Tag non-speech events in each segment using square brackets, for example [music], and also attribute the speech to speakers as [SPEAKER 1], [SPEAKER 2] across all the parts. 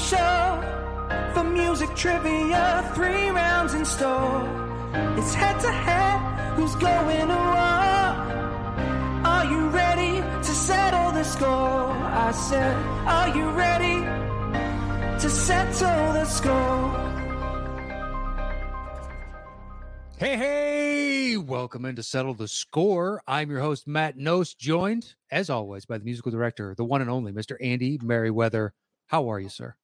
[SPEAKER 1] show for music trivia. Three rounds in store. It's head to head. Who's going to war? Are you ready to settle the score? I said, Are you ready to settle the score?
[SPEAKER 2] Hey, hey, welcome in to Settle the Score. I'm your host, Matt Nost, joined, as always, by the musical director, the one and only Mr. Andy Merriweather. How are you, sir?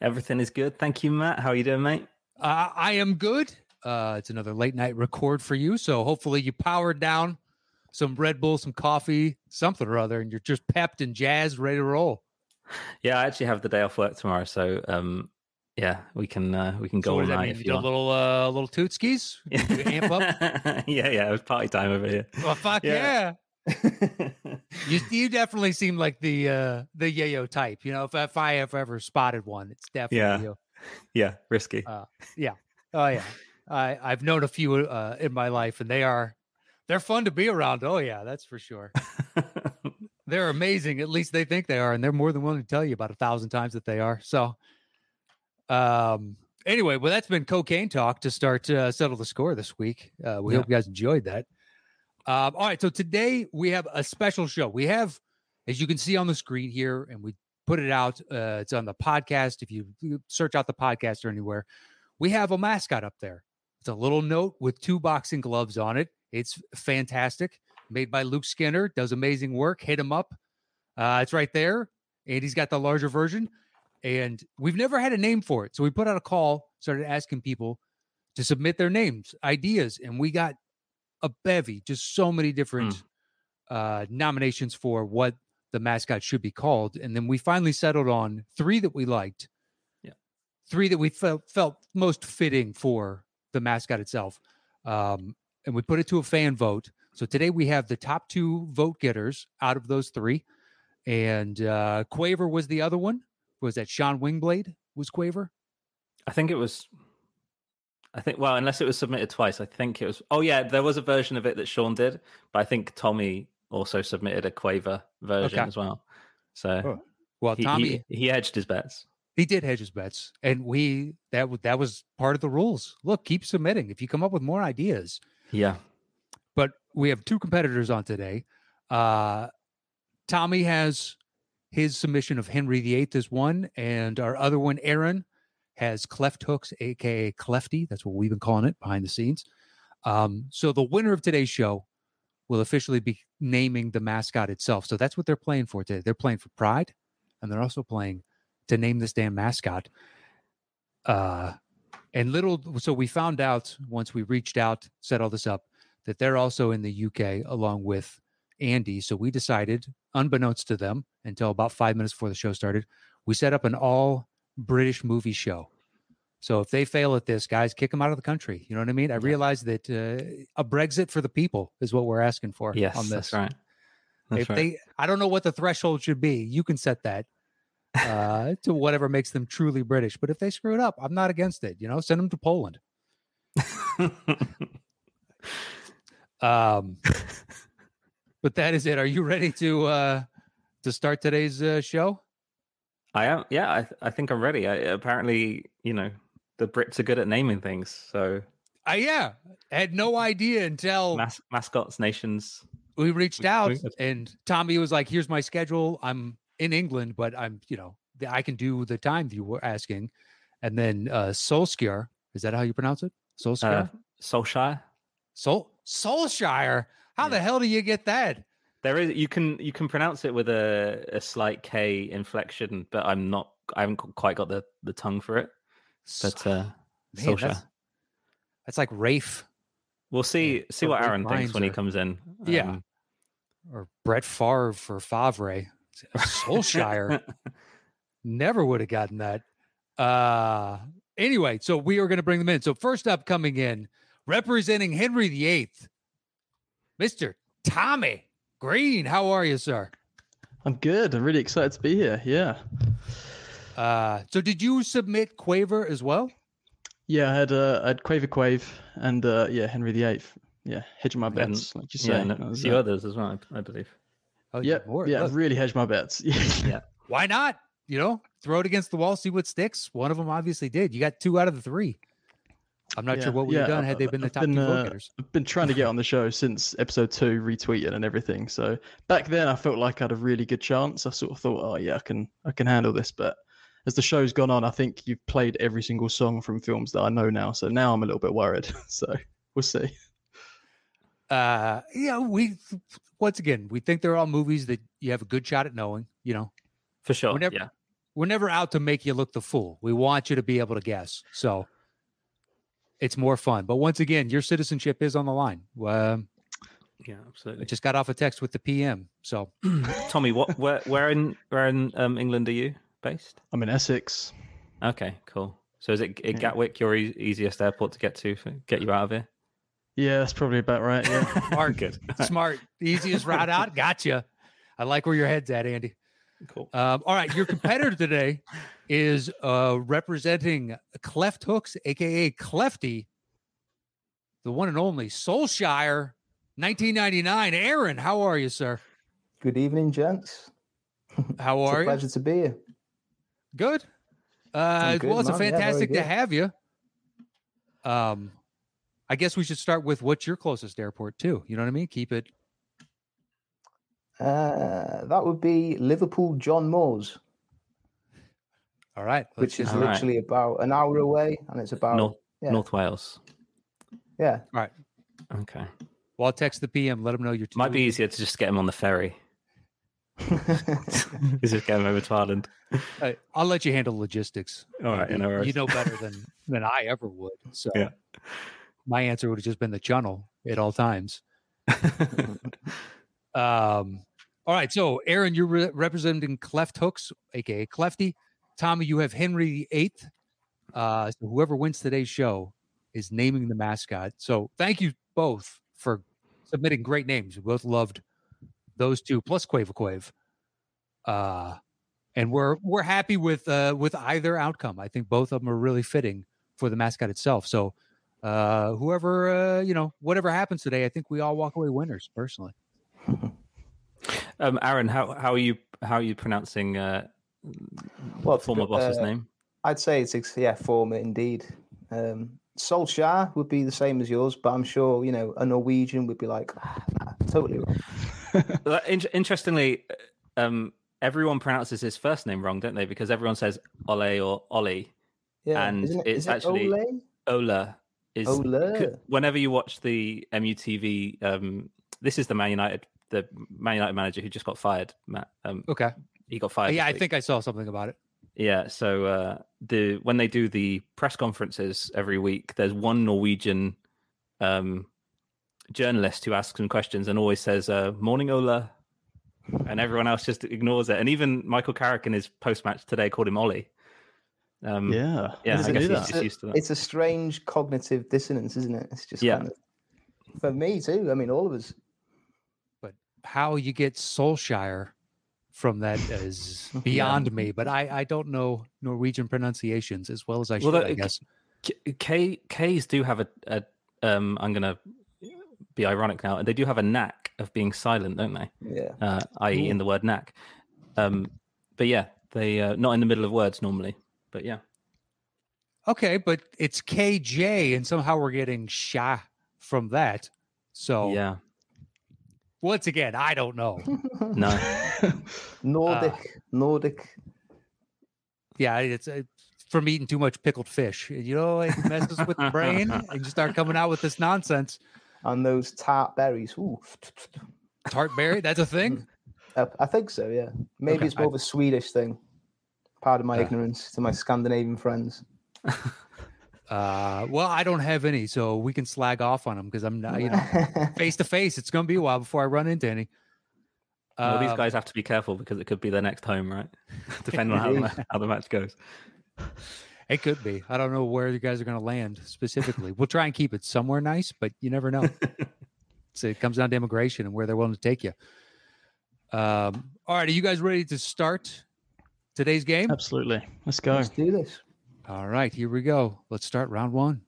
[SPEAKER 3] Everything is good. Thank you, Matt. How are you doing, mate?
[SPEAKER 2] Uh, I am good. Uh, it's another late night record for you. So hopefully you powered down some Red Bull, some coffee, something or other, and you're just pepped and jazzed, ready to roll.
[SPEAKER 3] Yeah, I actually have the day off work tomorrow, so um, yeah, we can uh, we can go
[SPEAKER 2] so
[SPEAKER 3] all
[SPEAKER 2] does that
[SPEAKER 3] night
[SPEAKER 2] mean?
[SPEAKER 3] if
[SPEAKER 2] You
[SPEAKER 3] you
[SPEAKER 2] a little, uh, little toot skis? [laughs] You amp up? [laughs]
[SPEAKER 3] yeah, yeah, it was party time over here.
[SPEAKER 2] Well, fuck yeah.
[SPEAKER 3] Yeah. [laughs]
[SPEAKER 2] You, you definitely seem like the uh, the yayo type. You know, if, if I have ever spotted one, it's definitely
[SPEAKER 3] Yeah.
[SPEAKER 2] you.
[SPEAKER 3] yeah, risky.
[SPEAKER 2] Uh, yeah. Oh yeah. I I've known a few uh, in my life, and they are they're fun to be around. Oh yeah, that's for sure. [laughs] they're amazing. At least they think they are, and they're more than willing to tell you about a thousand times that they are. So, um. Anyway, well, that's been cocaine talk to start uh, settle the score this week. Uh, we
[SPEAKER 3] Yeah.
[SPEAKER 2] hope you guys enjoyed that. Um, all right, so today we have a special show. We have, as you can see on the screen here, and we put it out. Uh, it's on the podcast. If you search out the podcast or anywhere, we have a mascot up there. It's a little note with two boxing gloves on it. It's fantastic. Made by Luke Skinner. Does amazing work. Hit him up. Uh, it's right there. And he's got the larger version. And we've never had a name for it. So we put out a call, started asking people to submit their names, ideas. And we got a bevy, just so many different uh, nominations for what the mascot should be called. And then we finally settled on three that we liked.
[SPEAKER 3] Yeah.
[SPEAKER 2] Three that we felt felt most fitting for the mascot itself. Um, and we put it to a fan vote. So today we have the top two vote getters out of those three. And uh, Quaver was the other one. Was that Sean Wingblade? Was Quaver?
[SPEAKER 3] I think it was. I think well, unless it was submitted twice, I think it was. Oh yeah, there was a version of it that Sean did, but I think Tommy also submitted a Quaver version
[SPEAKER 2] Okay.
[SPEAKER 3] as well. So
[SPEAKER 2] Oh, Well,
[SPEAKER 3] he,
[SPEAKER 2] Tommy,
[SPEAKER 3] he, he hedged his bets.
[SPEAKER 2] He did hedge his bets, and we that that was part of the rules. Look, keep submitting if you come up with more ideas.
[SPEAKER 3] Yeah,
[SPEAKER 2] But we have two competitors on today. Uh, Tommy has his submission of Henry VIII as one, and our other one, Aaron, has Cleft Hooks, aka Clefty. That's what we've been calling it behind the scenes. Um, so the winner of today's show will officially be naming the mascot itself. So that's what they're playing for today. They're playing for pride, and they're also playing to name this damn mascot. Uh, and little, so we found out once we reached out, set all this up, that they're also in the UK along with Andy. So we decided, unbeknownst to them, until about five minutes before the show started, we set up an all British movie show. So if they fail at this, guys, kick them out of the country. You know what I mean? I realize that uh, a Brexit for the people is what we're asking for
[SPEAKER 3] yes,
[SPEAKER 2] on this.
[SPEAKER 3] that's right. That's
[SPEAKER 2] if
[SPEAKER 3] right.
[SPEAKER 2] they, I don't know what the threshold should be. You can set that uh, to whatever makes them truly British. But if they screw it up, I'm not against it. You know, send them to Poland. Um, [laughs] but that is it. Are you ready to uh, to start today's uh, show?
[SPEAKER 3] I am. Yeah, I, I think I'm ready. I, apparently, you know, the Brits are good at naming things. So
[SPEAKER 2] Uh, yeah, I had no idea until
[SPEAKER 3] mas- mascots, nations.
[SPEAKER 2] we reached out,
[SPEAKER 3] we-
[SPEAKER 2] and Tommy was like, "Here's my schedule. I'm in England, but I'm, you know, I can do the time you were asking." And then uh, Solskjaer, is that how you pronounce it? Solskjaer,
[SPEAKER 3] Uh, Solskjaer.
[SPEAKER 2] Sol Solskjaer. How the hell do you get that?
[SPEAKER 3] There is you can you can pronounce it with a, a slight K inflection, but I'm not. I haven't quite got the, the tongue for it. But uh,
[SPEAKER 2] Man, that's, that's like Rafe
[SPEAKER 3] We'll see see what Aaron thinks when he comes in.
[SPEAKER 2] Yeah.
[SPEAKER 3] Um,
[SPEAKER 2] or Brett Favre for Favre. Solskjaer. [laughs] Never would have gotten that. Uh anyway, so we are going to bring them in. So first up coming in, representing Henry VIII, Mr. Tommy Green. How are you, sir?
[SPEAKER 4] I'm good. I'm really excited to be here. Yeah.
[SPEAKER 2] Uh so did you submit Quaver as well?
[SPEAKER 4] Yeah, I had uh, I had Quaver Quave and uh, yeah, Henry VIII. Yeah, hedging my
[SPEAKER 3] and-
[SPEAKER 4] bets, like you
[SPEAKER 3] yeah,
[SPEAKER 4] say.
[SPEAKER 3] and
[SPEAKER 4] That
[SPEAKER 3] a few
[SPEAKER 4] uh,
[SPEAKER 3] others as well, I, I believe.
[SPEAKER 2] Oh,
[SPEAKER 4] yeah,
[SPEAKER 2] more.
[SPEAKER 4] yeah,
[SPEAKER 2] Look,
[SPEAKER 4] really hedged my bets. [laughs]
[SPEAKER 3] Yeah.
[SPEAKER 2] why not? You know, throw it against the wall, see what sticks. One of them obviously did. You got two out of the three. I'm not sure what we've
[SPEAKER 4] yeah,
[SPEAKER 2] done had they been the
[SPEAKER 4] I've
[SPEAKER 2] top
[SPEAKER 4] been,
[SPEAKER 2] two
[SPEAKER 4] uh. I've been trying to get on the show since episode two, retweeted and everything. So back then, I felt like I had a really good chance. I sort of thought, oh yeah, I can, I can handle this. But as the show's gone on, I think you've played every single song from films that I know now. So now I'm a little bit worried. [laughs] So we'll see.
[SPEAKER 2] Uh, yeah, we once again we think they're all movies that you have a good shot at knowing. You know,
[SPEAKER 3] For sure.
[SPEAKER 2] Whenever-
[SPEAKER 3] yeah.
[SPEAKER 2] we're never out to make you look the fool. We want you to be able to guess. So it's more fun. But once again, your citizenship is on the line. Um,
[SPEAKER 3] Yeah,
[SPEAKER 2] I just got off a text with the PM. So [clears throat]
[SPEAKER 3] Tommy, what where where in where in um, England are you based?
[SPEAKER 4] I'm in Essex.
[SPEAKER 3] Okay, cool. So is it,
[SPEAKER 4] Yeah.
[SPEAKER 3] it Gatwick your e- easiest airport to get to get you out of here?
[SPEAKER 4] Yeah, that's probably about right. Yeah. [laughs]
[SPEAKER 2] Smart.
[SPEAKER 3] Good.
[SPEAKER 2] smart, easiest route out. Gotcha. I like where your head's at, Andy.
[SPEAKER 3] Cool.
[SPEAKER 2] Um, all right, your competitor today is uh, representing Cleft Hooks, aka Clefty, the one and only Soulshire, 1999. Aaron, how are you, sir?
[SPEAKER 5] Good evening, gents.
[SPEAKER 2] How
[SPEAKER 5] It's
[SPEAKER 2] are
[SPEAKER 5] a
[SPEAKER 2] you?
[SPEAKER 5] pleasure to be here.
[SPEAKER 2] Good. Uh,
[SPEAKER 5] good,
[SPEAKER 2] well, it's a
[SPEAKER 5] man. Yeah,
[SPEAKER 2] fantastic to have you. Um, I guess we should start with what's your closest airport too. You know what I mean? Keep it.
[SPEAKER 5] Uh, that would be Liverpool John Moores,
[SPEAKER 2] All right.
[SPEAKER 5] which is
[SPEAKER 2] just-
[SPEAKER 3] All right.
[SPEAKER 5] literally about an hour away, and it's about
[SPEAKER 3] North
[SPEAKER 5] yeah.
[SPEAKER 3] North Wales.
[SPEAKER 5] yeah. Right.
[SPEAKER 3] Okay.
[SPEAKER 2] well, I'll text the PM. Let them know you're.
[SPEAKER 3] Might be
[SPEAKER 2] two-
[SPEAKER 3] easier to just get him on the ferry. [laughs] just get him over to Ireland.
[SPEAKER 2] Uh, I'll let you handle logistics.
[SPEAKER 3] All right,
[SPEAKER 2] you,
[SPEAKER 3] no
[SPEAKER 2] you know better than than I ever would. So
[SPEAKER 3] Yeah.
[SPEAKER 2] my answer would have just been the channel at all times. [laughs] Um, all right. So Aaron, you're re- representing Cleft Hooks, aka Clefty. Tommy, you have Henry VIII. Uh, so whoever wins today's show is naming the mascot. So thank you both for submitting great names. We both loved those two plus Quave Quave. Uh, and we're we're happy with uh, with either outcome. I think both of them are really fitting for the mascot itself. So uh, whoever uh, you know, whatever happens today, I think we all walk away winners. Personally, [laughs]
[SPEAKER 3] um, Aaron, how how are you how are you pronouncing uh,
[SPEAKER 5] Well,
[SPEAKER 3] former boss's
[SPEAKER 5] uh,
[SPEAKER 3] name?
[SPEAKER 5] I'd say it's yeah, former indeed. Um, Solskjaer would be the same as yours, but I'm sure you know a Norwegian would be like, "Ah, nah, totally wrong. [laughs]
[SPEAKER 3] In- interestingly, uh, um, everyone pronounces his first name wrong, don't they? Because everyone says Ole or Ollie.
[SPEAKER 5] Yeah,
[SPEAKER 3] And
[SPEAKER 5] it,
[SPEAKER 3] it's
[SPEAKER 5] it
[SPEAKER 3] actually-
[SPEAKER 5] Ole?
[SPEAKER 3] Ola is
[SPEAKER 5] Ole.
[SPEAKER 3] c- whenever you watch the MUTV. Um, this is the Man United, the Man United manager who just got fired. Matt, um,
[SPEAKER 2] okay.
[SPEAKER 3] he got fired.
[SPEAKER 2] yeah, I
[SPEAKER 3] week.
[SPEAKER 2] think I saw something about it.
[SPEAKER 3] Yeah, so uh, the when they do the press conferences every week, there's one Norwegian um, journalist who asks them questions and always says uh, "Morning, Ola," and everyone else just ignores it. And even Michael Carrick in his post match today called him Ollie. Um,
[SPEAKER 4] Yeah.
[SPEAKER 3] yeah, I guess he's just used to that.
[SPEAKER 5] It's a strange cognitive dissonance, isn't it? It's just
[SPEAKER 3] Yeah.
[SPEAKER 5] kind of, for me too. I mean, all of us.
[SPEAKER 2] But how you get Soulshire from that [laughs] is [laughs] beyond me. But I I don't know Norwegian pronunciations as well as I should.
[SPEAKER 3] Well,
[SPEAKER 2] I guess.
[SPEAKER 3] K- K K's do have a, a um, I'm gonna be ironic now. and They do have a knack of being silent, don't they?
[SPEAKER 5] Yeah.
[SPEAKER 3] uh, i.e., in the word knack. Um, but yeah, they uh, not in the middle of words normally. But yeah,
[SPEAKER 2] Okay, but it's KJ, and somehow we're getting Sha from that. So
[SPEAKER 3] yeah,
[SPEAKER 2] once again, I don't know. [laughs]
[SPEAKER 3] no, [laughs]
[SPEAKER 5] Nordic, Nordic.
[SPEAKER 2] yeah, it's uh, from eating too much pickled fish. You know, it messes with the brain, [laughs] and you start coming out with this nonsense.
[SPEAKER 5] and those tart berries. Ooh.
[SPEAKER 2] Tart berry, that's a thing.
[SPEAKER 5] Uh, I think so, yeah. Maybe
[SPEAKER 2] Okay.
[SPEAKER 5] it's more of a Swedish thing. Pardon my
[SPEAKER 2] Yeah.
[SPEAKER 5] ignorance to my Scandinavian friends.
[SPEAKER 2] Uh, well, I don't have any, so we can slag off on them because I'm not, you know, face to face. It's gonna be a while before I run into any.
[SPEAKER 3] well, these
[SPEAKER 2] Um,
[SPEAKER 3] guys have to be careful because it could be their next home, right? [laughs] Depending on how the, how the match goes.
[SPEAKER 2] It could be. I don't know where you guys are going to land specifically. we'll try and keep it somewhere nice, but you never know. [laughs] so it comes down to immigration and where they're willing to take you. Um, all right, are you guys ready to start today's game?
[SPEAKER 4] Absolutely. Let's go.
[SPEAKER 5] Let's do this.
[SPEAKER 2] All right, here we go. Let's start round one.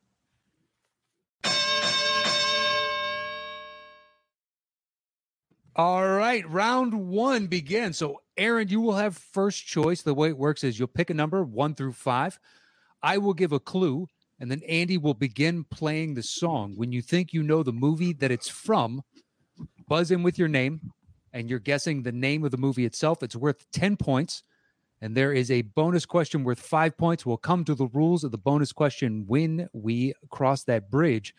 [SPEAKER 2] All right, round one begins. So, Aaron, you will have first choice. The way it works is you'll pick a number one through five. I will give a clue, and then Andy will begin playing the song. When you think you know the movie that it's from, buzz in with your name, and you're guessing the name of the movie itself. It's worth 10 points. And there is a bonus question worth five points. We'll come to the rules of the bonus question when we cross that bridge.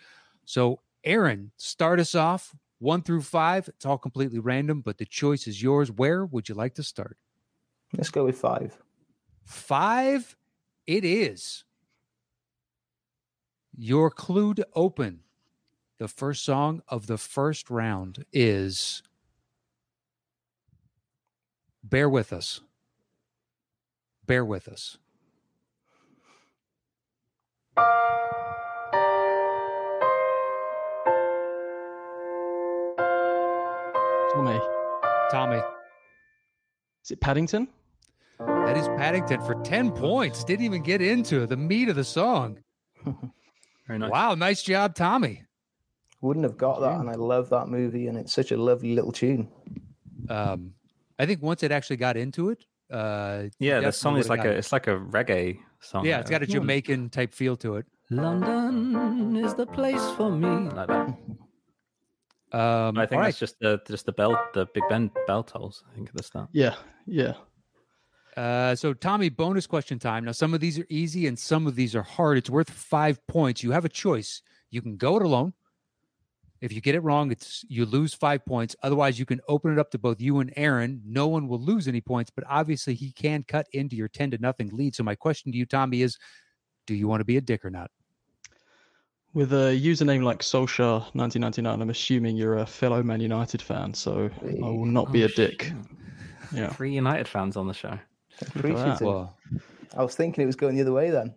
[SPEAKER 2] So, Aaron, start us off one through five. It's all completely random, but the choice is yours. Where would you like to start?
[SPEAKER 5] Let's go with five.
[SPEAKER 2] Five, it is. Your clue to open the first song of the first round is Bear with us. Bear with us.
[SPEAKER 4] Tommy,
[SPEAKER 2] Tommy,
[SPEAKER 4] is it Paddington?
[SPEAKER 2] that is Paddington for 10 points. Didn't even get into the meat of the song. [laughs]
[SPEAKER 3] Very nice.
[SPEAKER 2] Wow, nice job, Tommy.
[SPEAKER 5] Wouldn't have got that, and I love that movie, and it's such a lovely little tune.
[SPEAKER 2] Um, I think once it actually got into it, uh,
[SPEAKER 3] Yeah, the song is like a
[SPEAKER 2] it.
[SPEAKER 3] it's like a reggae song.
[SPEAKER 2] yeah, it's got a Jamaican type feel to it.
[SPEAKER 3] London is the place for me. Like that.
[SPEAKER 2] Um,
[SPEAKER 3] I think
[SPEAKER 2] all right.
[SPEAKER 3] that's just the just the bell, the Big Ben bell tolls. I think at the start.
[SPEAKER 4] Yeah, yeah.
[SPEAKER 2] Uh, so Tommy, bonus question time. Now, some of these are easy and some of these are hard. It's worth five points. You have a choice. You can go it alone. If you get it wrong, it's you lose five points. Otherwise, you can open it up to both you and Aaron. No one will lose any points, but obviously he can cut into your ten to nothing lead. So my question to you, Tommy, is: Do you want to be a dick or not?
[SPEAKER 4] With a username like Solskjaer1999, I'm assuming you're a fellow Man United fan, so I will not be
[SPEAKER 3] Oh,
[SPEAKER 4] a dick.
[SPEAKER 3] shit.
[SPEAKER 4] Yeah.
[SPEAKER 3] Three United fans on the show.
[SPEAKER 5] Appreciate
[SPEAKER 2] Well,
[SPEAKER 5] I was thinking it was going the other way then.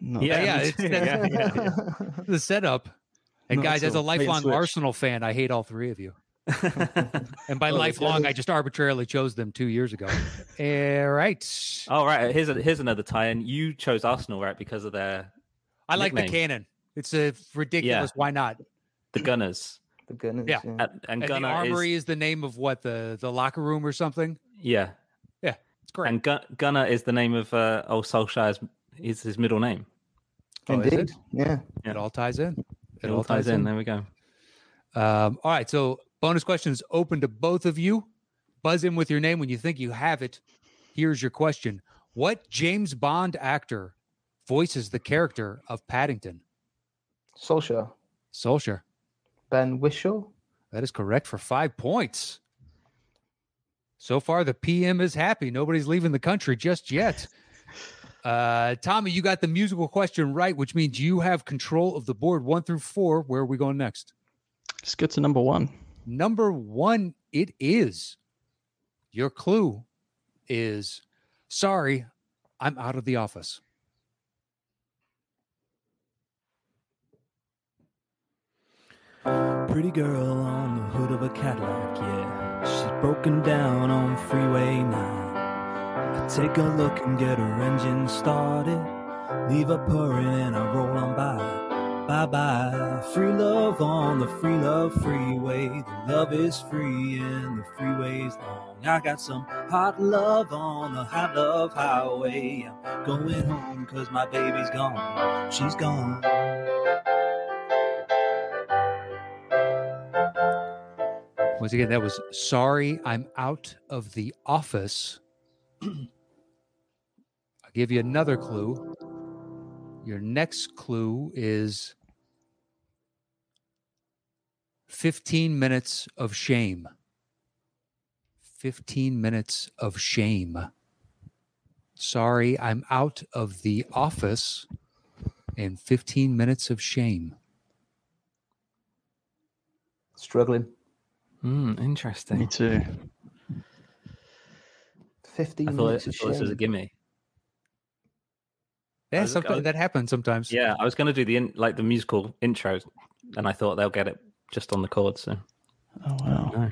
[SPEAKER 4] No.
[SPEAKER 2] yeah,
[SPEAKER 3] Yeah,
[SPEAKER 2] yeah, [laughs] it's,
[SPEAKER 3] Yeah, yeah, [laughs]
[SPEAKER 2] the setup. And
[SPEAKER 4] Not
[SPEAKER 2] guys,
[SPEAKER 4] at
[SPEAKER 2] as a
[SPEAKER 4] all. Bait and
[SPEAKER 2] lifelong. Arsenal fan, I hate all three of you. [laughs] And by
[SPEAKER 4] Oh,
[SPEAKER 2] lifelong. I just arbitrarily chose them two years ago. All right.
[SPEAKER 3] All right. here's a, here's another tie-in. You chose Arsenal right because of their
[SPEAKER 2] I like the cannon. It's a ridiculous. Why not?
[SPEAKER 3] the Gunners.
[SPEAKER 5] the Gunners.
[SPEAKER 2] Yeah.
[SPEAKER 3] And, and
[SPEAKER 2] And the
[SPEAKER 3] Gunner
[SPEAKER 2] armory
[SPEAKER 3] is
[SPEAKER 2] is... the name of what the the locker room or something.
[SPEAKER 3] yeah, Yeah.
[SPEAKER 2] It's great.
[SPEAKER 3] and Gun- Gunner is the name of uh, old Solskjaer's is his middle name.
[SPEAKER 2] Oh, is it?
[SPEAKER 5] Indeed. Yeah.
[SPEAKER 2] it all ties in.
[SPEAKER 3] It all ties in. There we go.
[SPEAKER 2] Um, all right. So bonus questions open to both of you. Buzz in with your name when you think you have it. Here's your question: What James Bond actor voices the character of Paddington?
[SPEAKER 5] Solskjaer.
[SPEAKER 2] Solskjaer.
[SPEAKER 5] Ben Whishaw.
[SPEAKER 2] That is correct for five points. So far, the PM is happy. Nobody's leaving the country just yet. Uh, Tommy, you got the musical question right, which means you have control of the board one through four. Where are we going next?
[SPEAKER 4] Let's get to number one.
[SPEAKER 2] Number one, it is. Your clue is sorry, I'm out of the office.
[SPEAKER 1] Pretty girl on the hood of a Cadillac, yeah. She's broken down on Freeway 9. I take a look and get her engine started. Leave her purring and I roll on by. Bye bye. Free love on the free love freeway. The love is free and the freeway's long. I got some hot love on the hot love highway. I'm going home cause my baby's gone. She's gone.
[SPEAKER 2] Once again, that was sorry, I'm out of the office. I'll give you another clue. Your next clue is 15 minutes of shame. 15 minutes of shame. Sorry, I'm out of the office and 15 minutes of shame.
[SPEAKER 5] Struggling.
[SPEAKER 3] Hmm,
[SPEAKER 4] Me too.
[SPEAKER 5] 15
[SPEAKER 3] I thought,
[SPEAKER 5] minutes
[SPEAKER 3] I
[SPEAKER 5] of
[SPEAKER 3] thought this was a
[SPEAKER 5] shame.
[SPEAKER 3] gimme.
[SPEAKER 2] Yeah,
[SPEAKER 3] was- I was-
[SPEAKER 2] that happens sometimes.
[SPEAKER 3] Yeah, I was going to do the in, like the musical intro, and I thought they'll get it just on the chord. So
[SPEAKER 4] Oh wow.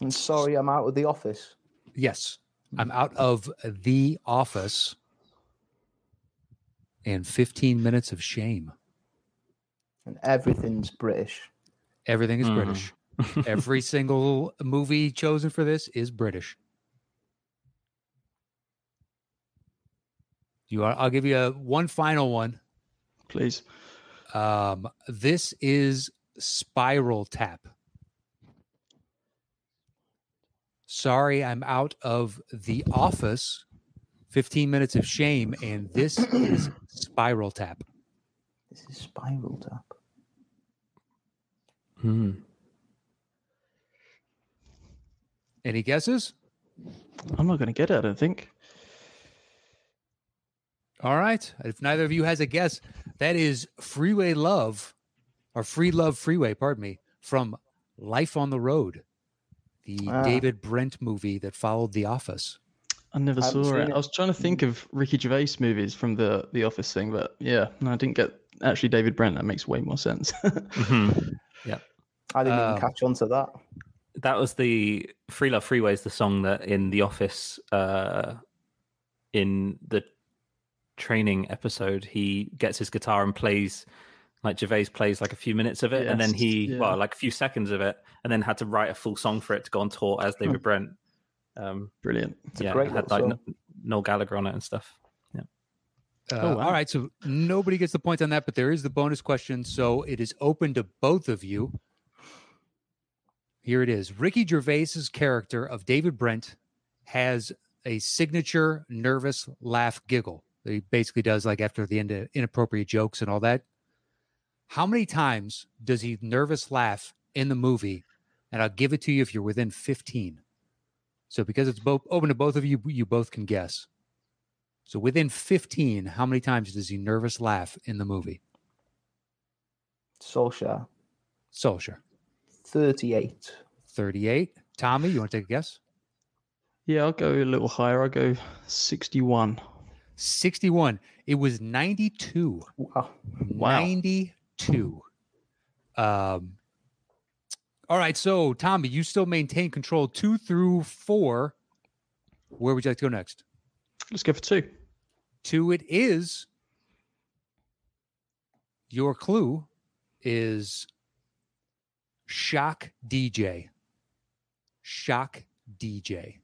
[SPEAKER 5] I'm sorry, I'm out of the office.
[SPEAKER 2] Yes. I'm out of the office and 15 minutes of shame.
[SPEAKER 5] And everything's British.
[SPEAKER 2] Everything is
[SPEAKER 3] Mhm.
[SPEAKER 2] British. Every [laughs] single movie chosen for this is British. You are, I'll give you a, one final one.
[SPEAKER 4] Please.
[SPEAKER 2] Um, this is Spinal Tap. Sorry, I'm out of the office. 15 minutes of shame, and this is Spinal Tap.
[SPEAKER 5] This is Spinal Tap.
[SPEAKER 3] Hmm.
[SPEAKER 2] Any guesses?
[SPEAKER 4] I'm not going to get it, I don't think.
[SPEAKER 2] All right. If neither of you has a guess, that is Freeway Love or Free Love Freeway, pardon me, from Life on the Road, the
[SPEAKER 5] Ah.
[SPEAKER 2] David Brent movie that followed The Office.
[SPEAKER 4] I never
[SPEAKER 5] I
[SPEAKER 4] saw it.
[SPEAKER 5] it.
[SPEAKER 4] I was trying to think of Ricky Gervais movies from the the Office thing, but yeah, no, I didn't get actually David Brent. That makes way more sense. [laughs]
[SPEAKER 3] Mhm.
[SPEAKER 5] I didn't
[SPEAKER 2] Um,
[SPEAKER 5] even catch on to that.
[SPEAKER 3] That was the Free Love Freeway is the song that in The Office, uh, in the training episode, he gets his guitar and plays, like Gervais plays like a few minutes of it, and then he,
[SPEAKER 4] yeah.
[SPEAKER 3] well, like a few seconds of it, and then had to write a full song for it to go on tour as David Brent. Um,
[SPEAKER 4] Brilliant.
[SPEAKER 5] It's a
[SPEAKER 3] yeah,
[SPEAKER 5] great
[SPEAKER 3] had like
[SPEAKER 5] song.
[SPEAKER 3] Noel Gallagher on it and stuff.
[SPEAKER 2] Uh,
[SPEAKER 4] Oh, wow.
[SPEAKER 2] All right. So nobody gets the points on that, but there is the bonus question. So it is open to both of you. Here it is. Ricky Gervais's character of David Brent has a signature nervous laugh giggle that he basically does like after the end of inappropriate jokes and all that. How many times does he nervous laugh in the movie? And I'll give it to you if you're within 15. So because it's both open to both of you, you both can guess. So within 15, how many times does he nervous laugh in the movie?
[SPEAKER 5] Solskjaer,
[SPEAKER 2] Solskjaer.
[SPEAKER 5] 38.
[SPEAKER 2] 38. Tommy, you want to take a guess?
[SPEAKER 4] Yeah, I'll go a little higher. I'll go 61.
[SPEAKER 2] 61. It was 92.
[SPEAKER 5] Wow.
[SPEAKER 4] Wow.
[SPEAKER 2] 92. Um, all right. So, Tommy, you still maintain control two through four. Where would you like to go next?
[SPEAKER 4] Let's go for two.
[SPEAKER 2] Two, it is. Your clue is Shock DJ. Shock DJ.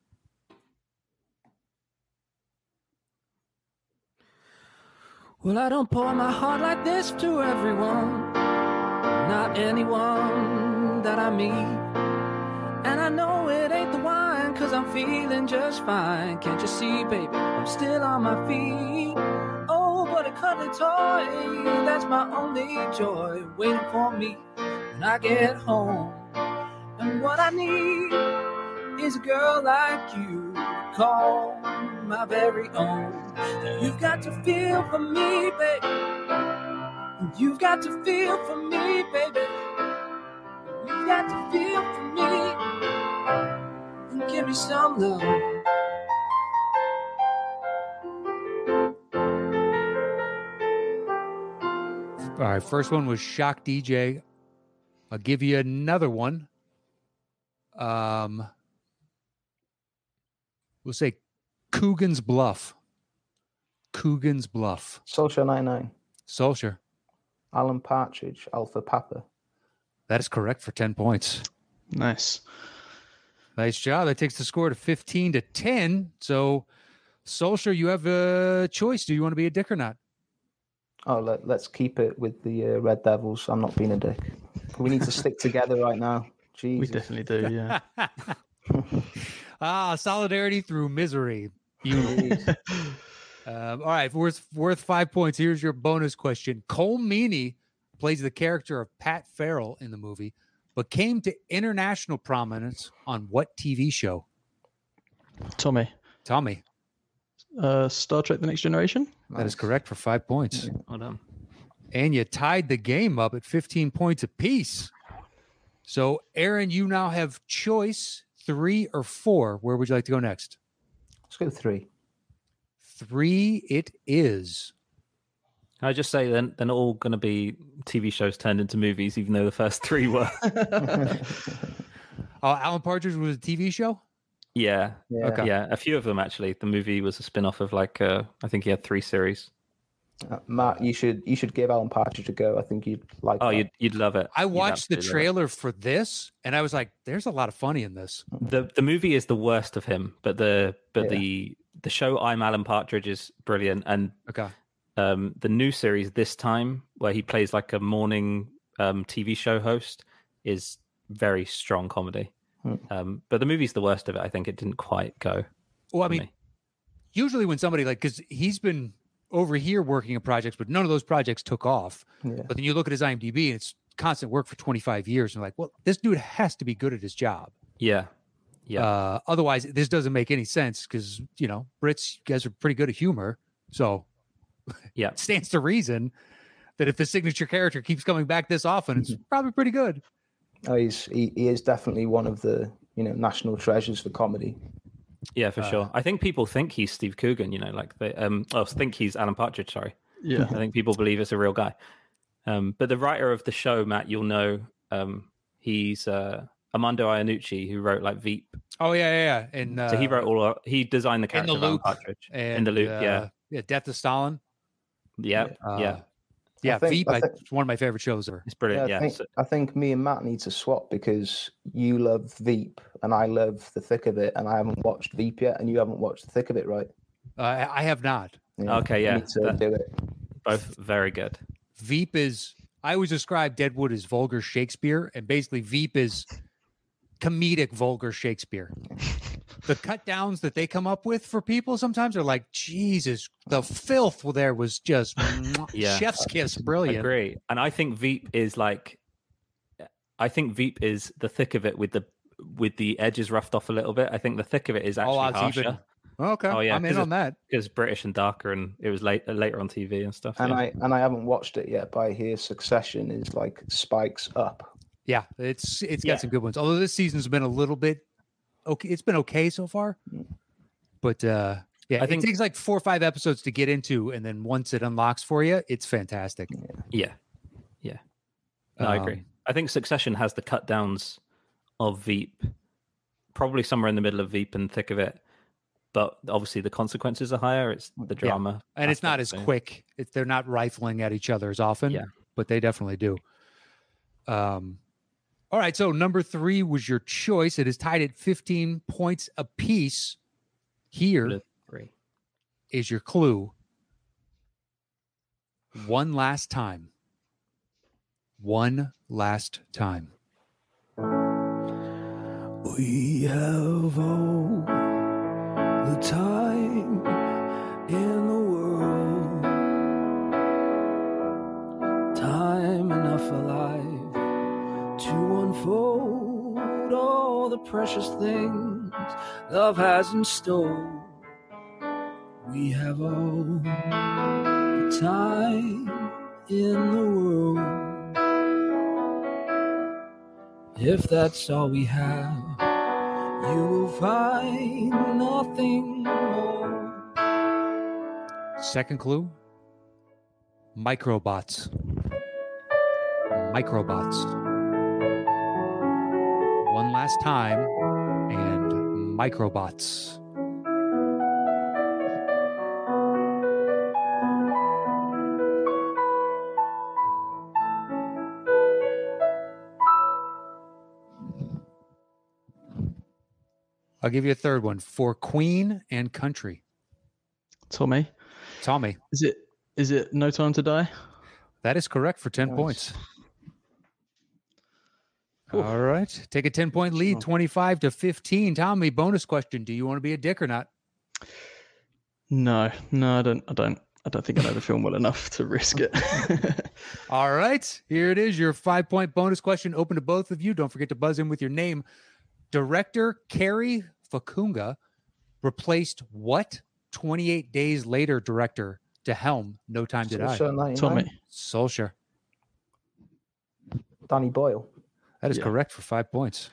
[SPEAKER 6] Well, I don't pour my heart like this to everyone, not anyone that I meet. And I know it ain't the wine, cause I'm feeling just fine. Can't you see, baby? I'm still on my feet. Oh, what a cuddly toy, that's my only joy, waiting for me when I get home. And what I need is a girl like you, call my very own. You've got to feel for me, baby. You've got to feel for me, baby. You've got to feel for me. And give me some love.
[SPEAKER 2] All right. First one was Shock DJ. I'll give you another one. Um, we'll say Coogan's Bluff. Coogan's Bluff.
[SPEAKER 5] Solskjaer 99.
[SPEAKER 2] Solskjaer.
[SPEAKER 5] Alan Partridge, Alpha Papa.
[SPEAKER 2] That is correct for 10 points.
[SPEAKER 4] Nice.
[SPEAKER 2] Nice job. That takes the score to 15 to 10. So, Solskjaer, you have a choice. Do you want to be a dick or not?
[SPEAKER 5] Oh, let, let's keep it with the uh, Red Devils. I'm not being a dick. We need to stick together right now.
[SPEAKER 4] We definitely do, yeah. [laughs] [laughs]
[SPEAKER 2] ah, solidarity through misery. You. [laughs] um, all right, worth worth five points. Here's your bonus question. Colm Meaney plays the character of Pat Farrell in the movie, but came to international prominence on what TV show?
[SPEAKER 4] Tommy,
[SPEAKER 2] Tommy,
[SPEAKER 4] uh, Star Trek The Next Generation?
[SPEAKER 2] that is correct for five points.
[SPEAKER 3] Well done.
[SPEAKER 2] And you tied the game up at 15 points apiece. So, Aaron, you now have choice three or four. Where would you like to go next?
[SPEAKER 5] Let's go three.
[SPEAKER 2] Three, it is.
[SPEAKER 3] I just say then they're not all going to be TV shows turned into movies, even though the first [laughs] three were.
[SPEAKER 2] Oh, [laughs] Alan Partridge was a TV show?
[SPEAKER 3] yeah,
[SPEAKER 5] Yeah.
[SPEAKER 2] Okay.
[SPEAKER 3] yeah, a few of them actually. The movie was a spin off of like uh, I think he had three series.
[SPEAKER 5] Uh, Matt, you should you should give Alan Partridge a go. I think you'd like.
[SPEAKER 3] Oh,
[SPEAKER 5] that.
[SPEAKER 3] you'd you'd love it.
[SPEAKER 2] I watched the
[SPEAKER 3] absolutely love it.
[SPEAKER 2] trailer for this and I was like, there's a lot of funny in this.
[SPEAKER 3] the the movie is the worst of him, but the but
[SPEAKER 5] Yeah.
[SPEAKER 3] the the show I'm Alan Partridge is brilliant, and
[SPEAKER 2] Okay.
[SPEAKER 3] um, the new series this time where he plays like a morning um, TV show host is very strong comedy.
[SPEAKER 5] Hmm.
[SPEAKER 3] Um, but the movie's the worst of it. I think it didn't quite go.
[SPEAKER 2] Well, I mean,
[SPEAKER 3] me.
[SPEAKER 2] usually when somebody like because he's been over here working on projects, but none of those projects took off.
[SPEAKER 5] Yeah.
[SPEAKER 2] But then you look at his IMDb and it's constant work for 25 years. And like, well, this dude has to be good at his job.
[SPEAKER 3] yeah, yeah,
[SPEAKER 2] Uh, otherwise, this doesn't make any sense because, you know, Brits, you guys are pretty good at humor. So
[SPEAKER 3] Yeah.
[SPEAKER 2] it [laughs] stands to reason that if the signature character keeps coming back this often, it's
[SPEAKER 3] Mm-hmm.
[SPEAKER 2] probably pretty good.
[SPEAKER 5] Oh, he's he, he is definitely one of the you know national treasures for comedy.
[SPEAKER 3] Yeah, for
[SPEAKER 2] uh,
[SPEAKER 3] sure. I think people think he's Steve Coogan. You know, like they um, oh, think he's Alan Partridge. Sorry,
[SPEAKER 4] Yeah.
[SPEAKER 3] I think people believe it's a real guy. Um, but the writer of the show, Matt, you'll know, um, he's uh, Armando Iannucci, who wrote like Veep.
[SPEAKER 2] Oh, yeah, yeah. yeah. And uh,
[SPEAKER 3] So he wrote all. Our, he designed the
[SPEAKER 2] In the
[SPEAKER 3] character Alan
[SPEAKER 2] Loop
[SPEAKER 3] Partridge.
[SPEAKER 2] and,
[SPEAKER 3] in the loop,
[SPEAKER 2] uh,
[SPEAKER 3] yeah.
[SPEAKER 2] Yeah. Death of Stalin.
[SPEAKER 3] Yeah,
[SPEAKER 2] Uh,
[SPEAKER 3] yeah,
[SPEAKER 2] Yeah.
[SPEAKER 5] think-
[SPEAKER 2] Veep,
[SPEAKER 5] I
[SPEAKER 2] I,
[SPEAKER 5] think-
[SPEAKER 2] it's one of my favorite shows ever.
[SPEAKER 3] it's brilliant.
[SPEAKER 5] Yeah,
[SPEAKER 3] Yeah,
[SPEAKER 5] I think
[SPEAKER 3] So-
[SPEAKER 5] I think me and Matt need to swap because you love Veep and I love the thick of it, and I haven't watched Veep yet, and you haven't watched the thick of it, right?
[SPEAKER 2] Uh, I I have not.
[SPEAKER 5] Yeah,
[SPEAKER 3] Okay, yeah,
[SPEAKER 5] need to
[SPEAKER 3] that-
[SPEAKER 5] do it.
[SPEAKER 3] both very good.
[SPEAKER 2] Veep is I always describe Deadwood as vulgar Shakespeare, and basically Veep is comedic vulgar Shakespeare. [laughs] The cut downs that they come up with for people sometimes are like, Jesus, the filth there was just [laughs]
[SPEAKER 3] Yeah.
[SPEAKER 2] chef's kiss, brilliant.
[SPEAKER 3] Agree. And I think Veep is like, I think Veep is the thick of it with the with the edges roughed off a little bit. I think the thick of it is actually
[SPEAKER 2] Oh,
[SPEAKER 3] harsher.
[SPEAKER 2] even- Okay,
[SPEAKER 3] Oh, yeah,
[SPEAKER 2] I'm in
[SPEAKER 3] 'cause
[SPEAKER 2] on that.
[SPEAKER 3] It's British and darker, and it was late, later on TV and stuff.
[SPEAKER 5] And
[SPEAKER 3] yeah.
[SPEAKER 5] I and I haven't watched it yet, but I hear Succession is like spikes up.
[SPEAKER 2] Yeah, it's it's got
[SPEAKER 3] Yeah.
[SPEAKER 2] some good ones. Although this season's been a little bit okay, it's been okay so far. But uh yeah,
[SPEAKER 3] I
[SPEAKER 2] I
[SPEAKER 3] think-
[SPEAKER 2] think it takes like four or five episodes to get into, and then once it unlocks for you, it's fantastic.
[SPEAKER 3] yeah, yeah. No, I agree.
[SPEAKER 2] Um,
[SPEAKER 3] I think Succession has the cut downs of Veep, probably somewhere in the middle of Veep and thick of it. But obviously, the consequences are higher. It's the
[SPEAKER 2] Yeah.
[SPEAKER 3] drama,
[SPEAKER 2] and it's not as
[SPEAKER 3] aspect, so-
[SPEAKER 2] quick. It's they're not rifling at each other as often.
[SPEAKER 3] Yeah.
[SPEAKER 2] but they definitely do. Um, all right. So number three was your choice. It is tied at 15 points apiece. Here
[SPEAKER 3] Split three.
[SPEAKER 2] is your clue. One last time. One last time.
[SPEAKER 6] We have all the time in the world. Time enough alive to unfold all the precious things love has in store. We have all the time in the world. If that's all we have, you will find nothing more.
[SPEAKER 2] Second clue microbots. Microbots. One last time and microbots. I'll give you a third one for Queen and Country.
[SPEAKER 4] Tommy,
[SPEAKER 2] Tommy,
[SPEAKER 4] is it is it No Time to Die?
[SPEAKER 2] that is correct for 10
[SPEAKER 5] Nice.
[SPEAKER 2] points. All right. Take a 10 point lead, 25 to 15. Tommy, bonus question. Do you want to be a dick or not?
[SPEAKER 4] No, no, I don't. I don't. I don't think I know the film well enough to risk it. [laughs]
[SPEAKER 2] All right. Here it is. Your five point bonus question open to both of you. Don't forget to buzz in with your name. Director Cary Fukunaga replaced what 28 days later director to helm No Time to Die?
[SPEAKER 5] Solskjaer 99,
[SPEAKER 4] Tommy,
[SPEAKER 2] Solskjaer.
[SPEAKER 5] Danny Boyle.
[SPEAKER 2] That is
[SPEAKER 4] Yeah.
[SPEAKER 2] correct for five points.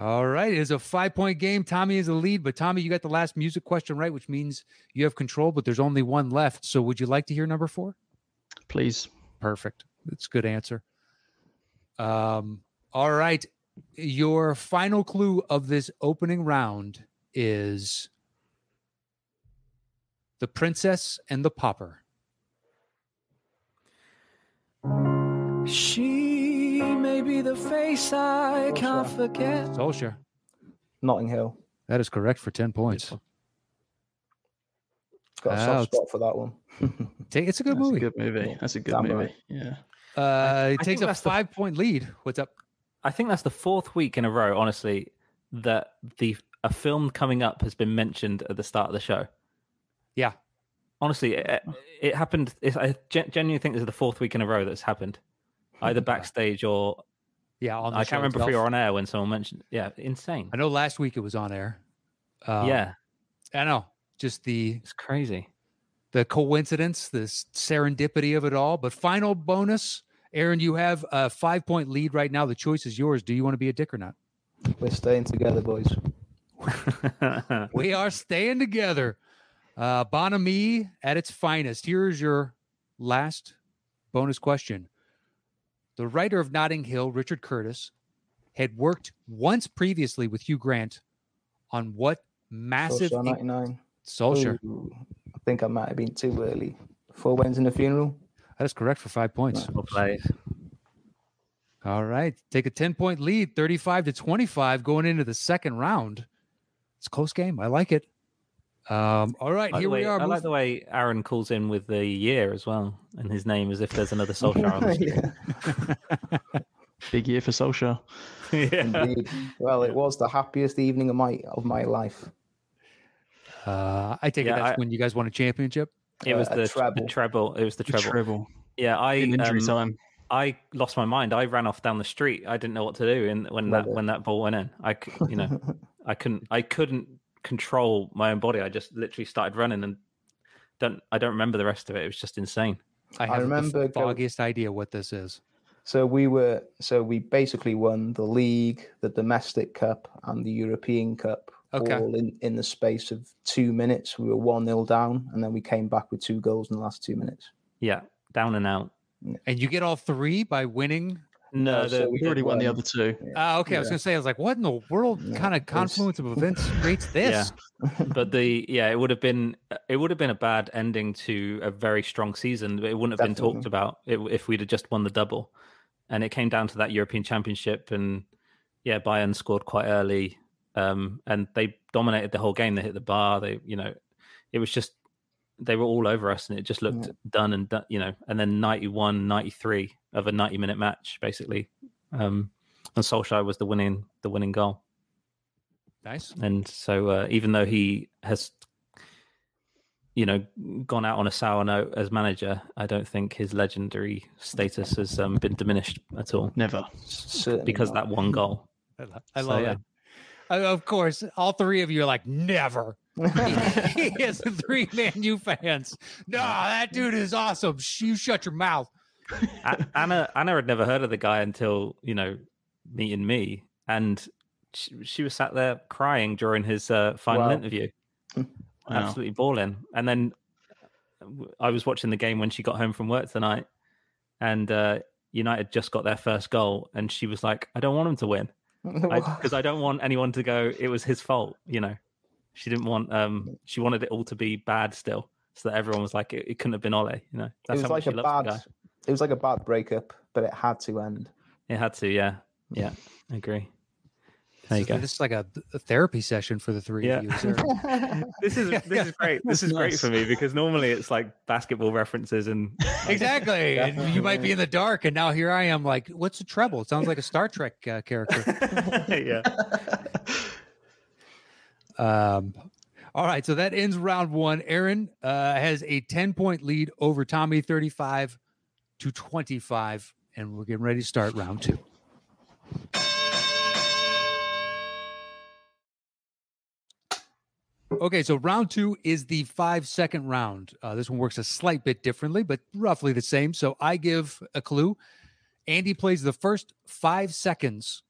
[SPEAKER 2] All right. It is a five point game. Tommy is the lead, but Tommy, you got the last music question right, which means you have control, but there's only one left. So would you like to hear number four?
[SPEAKER 4] please.
[SPEAKER 2] Perfect. That's a good answer. Um, all right. Your final clue of this opening round is The Princess and the Pauper.
[SPEAKER 6] She may be the face I can't forget.
[SPEAKER 2] Solskjaer.
[SPEAKER 5] Notting Hill.
[SPEAKER 2] That is correct for 10 points.
[SPEAKER 5] Got a
[SPEAKER 2] Wow.
[SPEAKER 5] soft spot for that one. [laughs]
[SPEAKER 2] Take, it's a good
[SPEAKER 4] That's
[SPEAKER 2] movie.
[SPEAKER 4] a good movie. That's a good
[SPEAKER 5] Damn
[SPEAKER 4] movie.
[SPEAKER 5] right.
[SPEAKER 4] Yeah.
[SPEAKER 2] Uh, it
[SPEAKER 3] I
[SPEAKER 2] takes a
[SPEAKER 3] that's the-
[SPEAKER 2] five point lead. What's up?
[SPEAKER 3] I think that's the fourth week in a row, honestly, that the a film coming up has been mentioned at the start of the show.
[SPEAKER 2] Yeah.
[SPEAKER 3] Honestly, it, it happened. It's, I genuinely think this is the fourth week in a row that's happened, either backstage or
[SPEAKER 2] Yeah, on the
[SPEAKER 3] I can't remember if
[SPEAKER 2] itself.
[SPEAKER 3] we were on air when someone mentioned. Yeah, insane.
[SPEAKER 2] I know last week it was on air. Um,
[SPEAKER 3] yeah,
[SPEAKER 2] I know. Just the
[SPEAKER 3] it's crazy.
[SPEAKER 2] the coincidence, the serendipity of it all. But final bonus, Aaron, you have a five point lead right now. The choice is yours. Do you want to be a dick or not?
[SPEAKER 5] We're staying together, boys. [laughs]
[SPEAKER 2] We are staying together. Uh, Bonami at its finest. Here's your last bonus question. The writer of Notting Hill, Richard Curtis, had worked once previously with Hugh Grant on what massive
[SPEAKER 5] Solskjaer 99.
[SPEAKER 2] Solskjaer.
[SPEAKER 5] Ooh, I think I might have been too early. Four wins in the funeral.
[SPEAKER 2] That is correct for five points.
[SPEAKER 3] well played.
[SPEAKER 2] All right. Take a 10 point lead, 35 to 25 going into the second round. It's a close game. I like it. Um, all right.
[SPEAKER 3] Like
[SPEAKER 2] Here
[SPEAKER 3] way,
[SPEAKER 2] we are.
[SPEAKER 3] I like the way Aaron calls in with the year as well, and his name as if there's another [laughs] Solskjaer on the street. [laughs]
[SPEAKER 4] Big year for Solskjaer. [laughs]
[SPEAKER 3] yeah.
[SPEAKER 5] indeed. Well, it was the happiest evening of my of my life.
[SPEAKER 2] Uh, I take it
[SPEAKER 3] Yeah,
[SPEAKER 2] that's
[SPEAKER 3] I-
[SPEAKER 2] when you guys won a championship.
[SPEAKER 3] It was
[SPEAKER 5] Uh,
[SPEAKER 3] the,
[SPEAKER 5] treble.
[SPEAKER 3] the treble. It was the
[SPEAKER 4] The
[SPEAKER 3] treble.
[SPEAKER 4] treble.
[SPEAKER 3] Yeah, I
[SPEAKER 4] In injury
[SPEAKER 3] um,
[SPEAKER 4] time.
[SPEAKER 3] I lost my mind. I ran off down the street. I didn't know what to do And when
[SPEAKER 5] Love
[SPEAKER 3] that
[SPEAKER 5] it.
[SPEAKER 3] when that ball went in. I you know I couldn't I couldn't control my own body. I just literally started running and don't I don't remember the rest of it. It was just insane.
[SPEAKER 2] I
[SPEAKER 5] I
[SPEAKER 2] have
[SPEAKER 5] remember
[SPEAKER 2] the
[SPEAKER 5] go-
[SPEAKER 2] foggiest idea what this is.
[SPEAKER 5] So we were so we basically won the league, the domestic cup, and the European Cup
[SPEAKER 2] Okay.
[SPEAKER 5] all in, in the space of two minutes. We were one 0 down, and then we came back with two goals in the last two minutes.
[SPEAKER 3] Yeah, down and out.
[SPEAKER 2] And you get all three by winning.
[SPEAKER 3] No,
[SPEAKER 5] Uh, so we
[SPEAKER 4] We already
[SPEAKER 5] did
[SPEAKER 4] won the other two.
[SPEAKER 2] Ah, okay. I was going to say, I was like, what in the world
[SPEAKER 5] Yeah,
[SPEAKER 2] kind of confluence of events creates [laughs] this? Yeah.
[SPEAKER 3] but the yeah, it would have been it would have been a bad ending to a very strong season. But it wouldn't have been talked about if we'd have just won the double. And it came down to that European Championship, and yeah, Bayern scored quite early, um, and they dominated the whole game. They hit the bar. They, you know, it was just they were all over us, and it just looked done and done. You know, and then 91, 93 of a ninety minute match, basically. Um, and Solskjaer was the winning the winning goal.
[SPEAKER 2] Nice.
[SPEAKER 3] And so, uh, even though he has, you know, gone out on a sour note as manager, I don't think his legendary status has um, been diminished at all
[SPEAKER 4] Never.
[SPEAKER 5] Certainly
[SPEAKER 3] because
[SPEAKER 5] not.
[SPEAKER 3] that one goal.
[SPEAKER 2] I, lo- I
[SPEAKER 3] So,
[SPEAKER 2] love
[SPEAKER 3] yeah.
[SPEAKER 2] it. Uh, of course, all three of you are like, never. [laughs] he has three Man U fans. No, that dude is awesome. Sh- You shut your mouth.
[SPEAKER 3] I, Anna Anna had never heard of the guy until you know meeting me, and she, she was sat there crying during his uh, final
[SPEAKER 5] Wow.
[SPEAKER 3] interview. [laughs]
[SPEAKER 4] Wow.
[SPEAKER 3] absolutely balling. And then I was watching the game when she got home from work tonight, and uh, United just got their first goal, and she was like, "I don't want him to win [laughs] because I, don't want anyone to go. It was his fault." You know, she didn't want. Um, she wanted it all to be bad still, so that everyone was like, "It, it couldn't have been Ole." You know,
[SPEAKER 5] it was
[SPEAKER 3] how
[SPEAKER 5] like
[SPEAKER 3] much
[SPEAKER 5] a
[SPEAKER 3] she loves the
[SPEAKER 5] bad.
[SPEAKER 3] guy.
[SPEAKER 5] It was like a bad breakup, but it had to end.
[SPEAKER 3] It had to, yeah, yeah, I agree. There you
[SPEAKER 2] So
[SPEAKER 3] go.
[SPEAKER 2] This is like a, a therapy session for the three
[SPEAKER 3] Yeah.
[SPEAKER 2] of you. Is [laughs]
[SPEAKER 3] This is this is great. This is great for me because normally it's like basketball references and [laughs]
[SPEAKER 2] exactly. And you might be in the dark, and now here I am. Like, what's a treble? It sounds like a Star Trek uh, character. [laughs]
[SPEAKER 3] yeah.
[SPEAKER 2] Um, all right, so that ends round one. Aaron uh, has a 10 point lead over Tommy, 35 to 25. And we're getting ready to start round two. Okay, so round two is the five second round. Uh, this one works a slight bit differently, but roughly the same. So I give a clue. Andy plays the first five seconds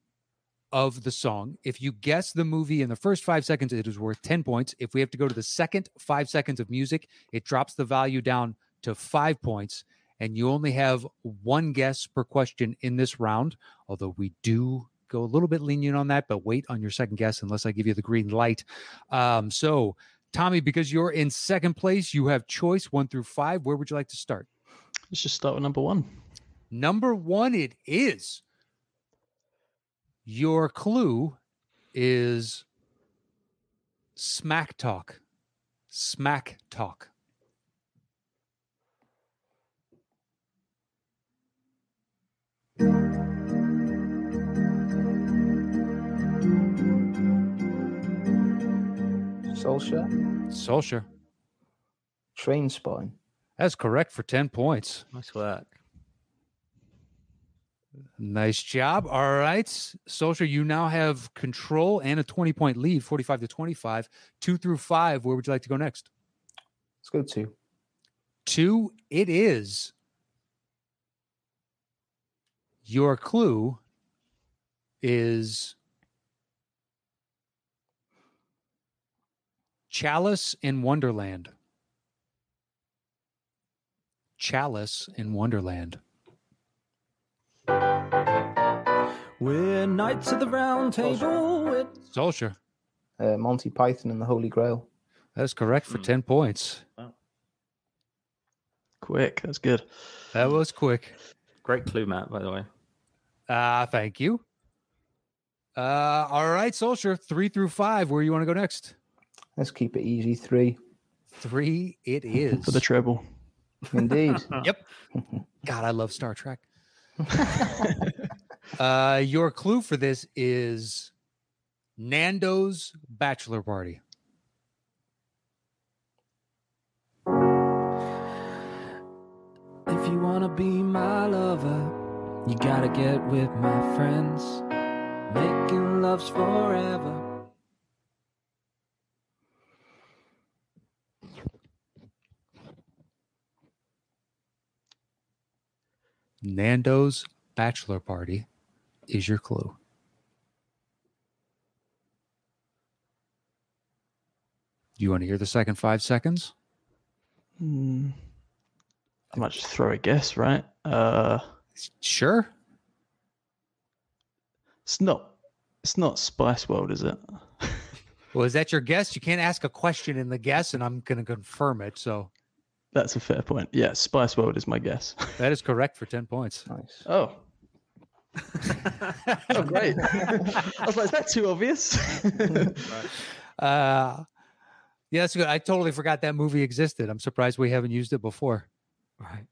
[SPEAKER 2] of the song. If you guess the movie in the first five seconds, it is worth 10 points. If we have to go to the second five seconds of music, it drops the value down to five points. And you only have one guess per question in this round, although we do go a little bit lenient on that, but wait on your second guess unless I give you the green light. Um, so Tommy, because you're in second place, you have choice one through five. Where would you like to start?
[SPEAKER 4] Let's just start with number one.
[SPEAKER 2] Number one, it is. Your clue is smack talk. Smack talk.
[SPEAKER 5] Solskjaer,
[SPEAKER 2] Solskjaer.
[SPEAKER 5] train spine.
[SPEAKER 2] That's correct for 10 points.
[SPEAKER 3] Nice work.
[SPEAKER 2] Nice job. All right. Social, you now have control and a 20 point lead, 45 to 25. Two through five. Where would you like to go next?
[SPEAKER 5] Let's go two.
[SPEAKER 2] Two, it is. Your clue is Chalice in Wonderland. Chalice in Wonderland.
[SPEAKER 6] We're knights of the round table. With...
[SPEAKER 2] Solskjaer.
[SPEAKER 5] Uh, Monty Python and the Holy Grail.
[SPEAKER 2] That's correct for 10 points. Wow.
[SPEAKER 4] Quick, that's good.
[SPEAKER 2] That was quick.
[SPEAKER 3] Great clue, Matt, by the way.
[SPEAKER 2] Uh, thank you. Uh, all right, Solskjaer, three through five. Where you want to go next?
[SPEAKER 5] Let's keep it easy. Three.
[SPEAKER 2] Three, it [laughs] is.
[SPEAKER 4] For the treble.
[SPEAKER 5] Indeed. [laughs]
[SPEAKER 2] yep. God, I love Star Trek. [laughs] uh, your clue for this is Nando's bachelor party.
[SPEAKER 6] If you wanna be my lover, you gotta get with my friends. Making loves forever.
[SPEAKER 2] Nando's bachelor party is your clue. Do you want to hear the second five seconds?
[SPEAKER 4] Hmm. I might just throw a guess, right? Uh,
[SPEAKER 2] Sure.
[SPEAKER 4] it's not. It's not Spice World, is it? [laughs]
[SPEAKER 2] Well, is that your guess? You can't ask a question in the guess, and I'm going to confirm it. So
[SPEAKER 4] That's a fair point. Yeah, Spice World is my guess.
[SPEAKER 2] that is correct for 10 points. [laughs]
[SPEAKER 5] nice.
[SPEAKER 4] Oh. [laughs] oh, great. I was like, is that too obvious? [laughs]
[SPEAKER 2] Uh, yeah, that's good. I totally forgot that movie existed. I'm surprised we haven't used it before.
[SPEAKER 3] Right.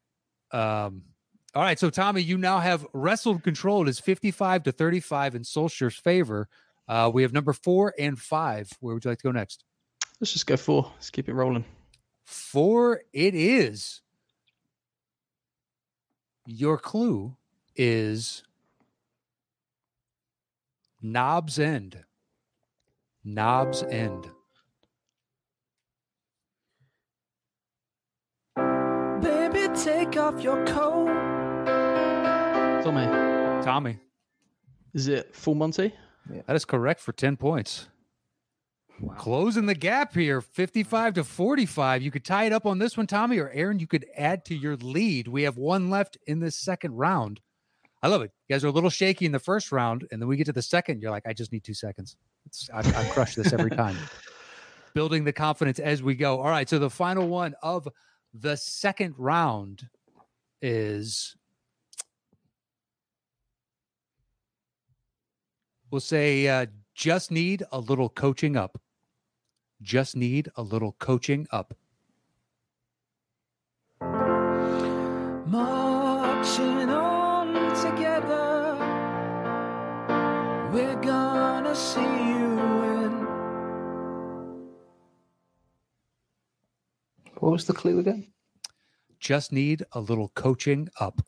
[SPEAKER 2] Um, all right, so Tommy, you now have wrestled control. It is 55 to 35 in Solskjaer's favor. Uh, we have number four and five. Where would you like to go next?
[SPEAKER 4] Let's just go four. Let's keep it rolling.
[SPEAKER 2] Four, it is. Your clue is Knob's End. Knob's End.
[SPEAKER 6] Baby, take off your coat.
[SPEAKER 4] Tommy,
[SPEAKER 2] Tommy,
[SPEAKER 4] is it Full Monty?
[SPEAKER 2] that is correct for 10 points. Closing the gap here, 55 to 45. You could tie it up on this one, Tommy, or Aaron, you could add to your lead. We have one left in this second round. I love it. You guys are a little shaky in the first round, and then we get to the second. You're like, I just need two seconds. I, I crush this every time. [laughs] Building the confidence as we go. All right. So the final one of the second round is we'll say uh, just need a little coaching up. Just need a little coaching up.
[SPEAKER 6] Marching see you win.
[SPEAKER 5] What was the clue again?
[SPEAKER 2] Just need a little coaching up.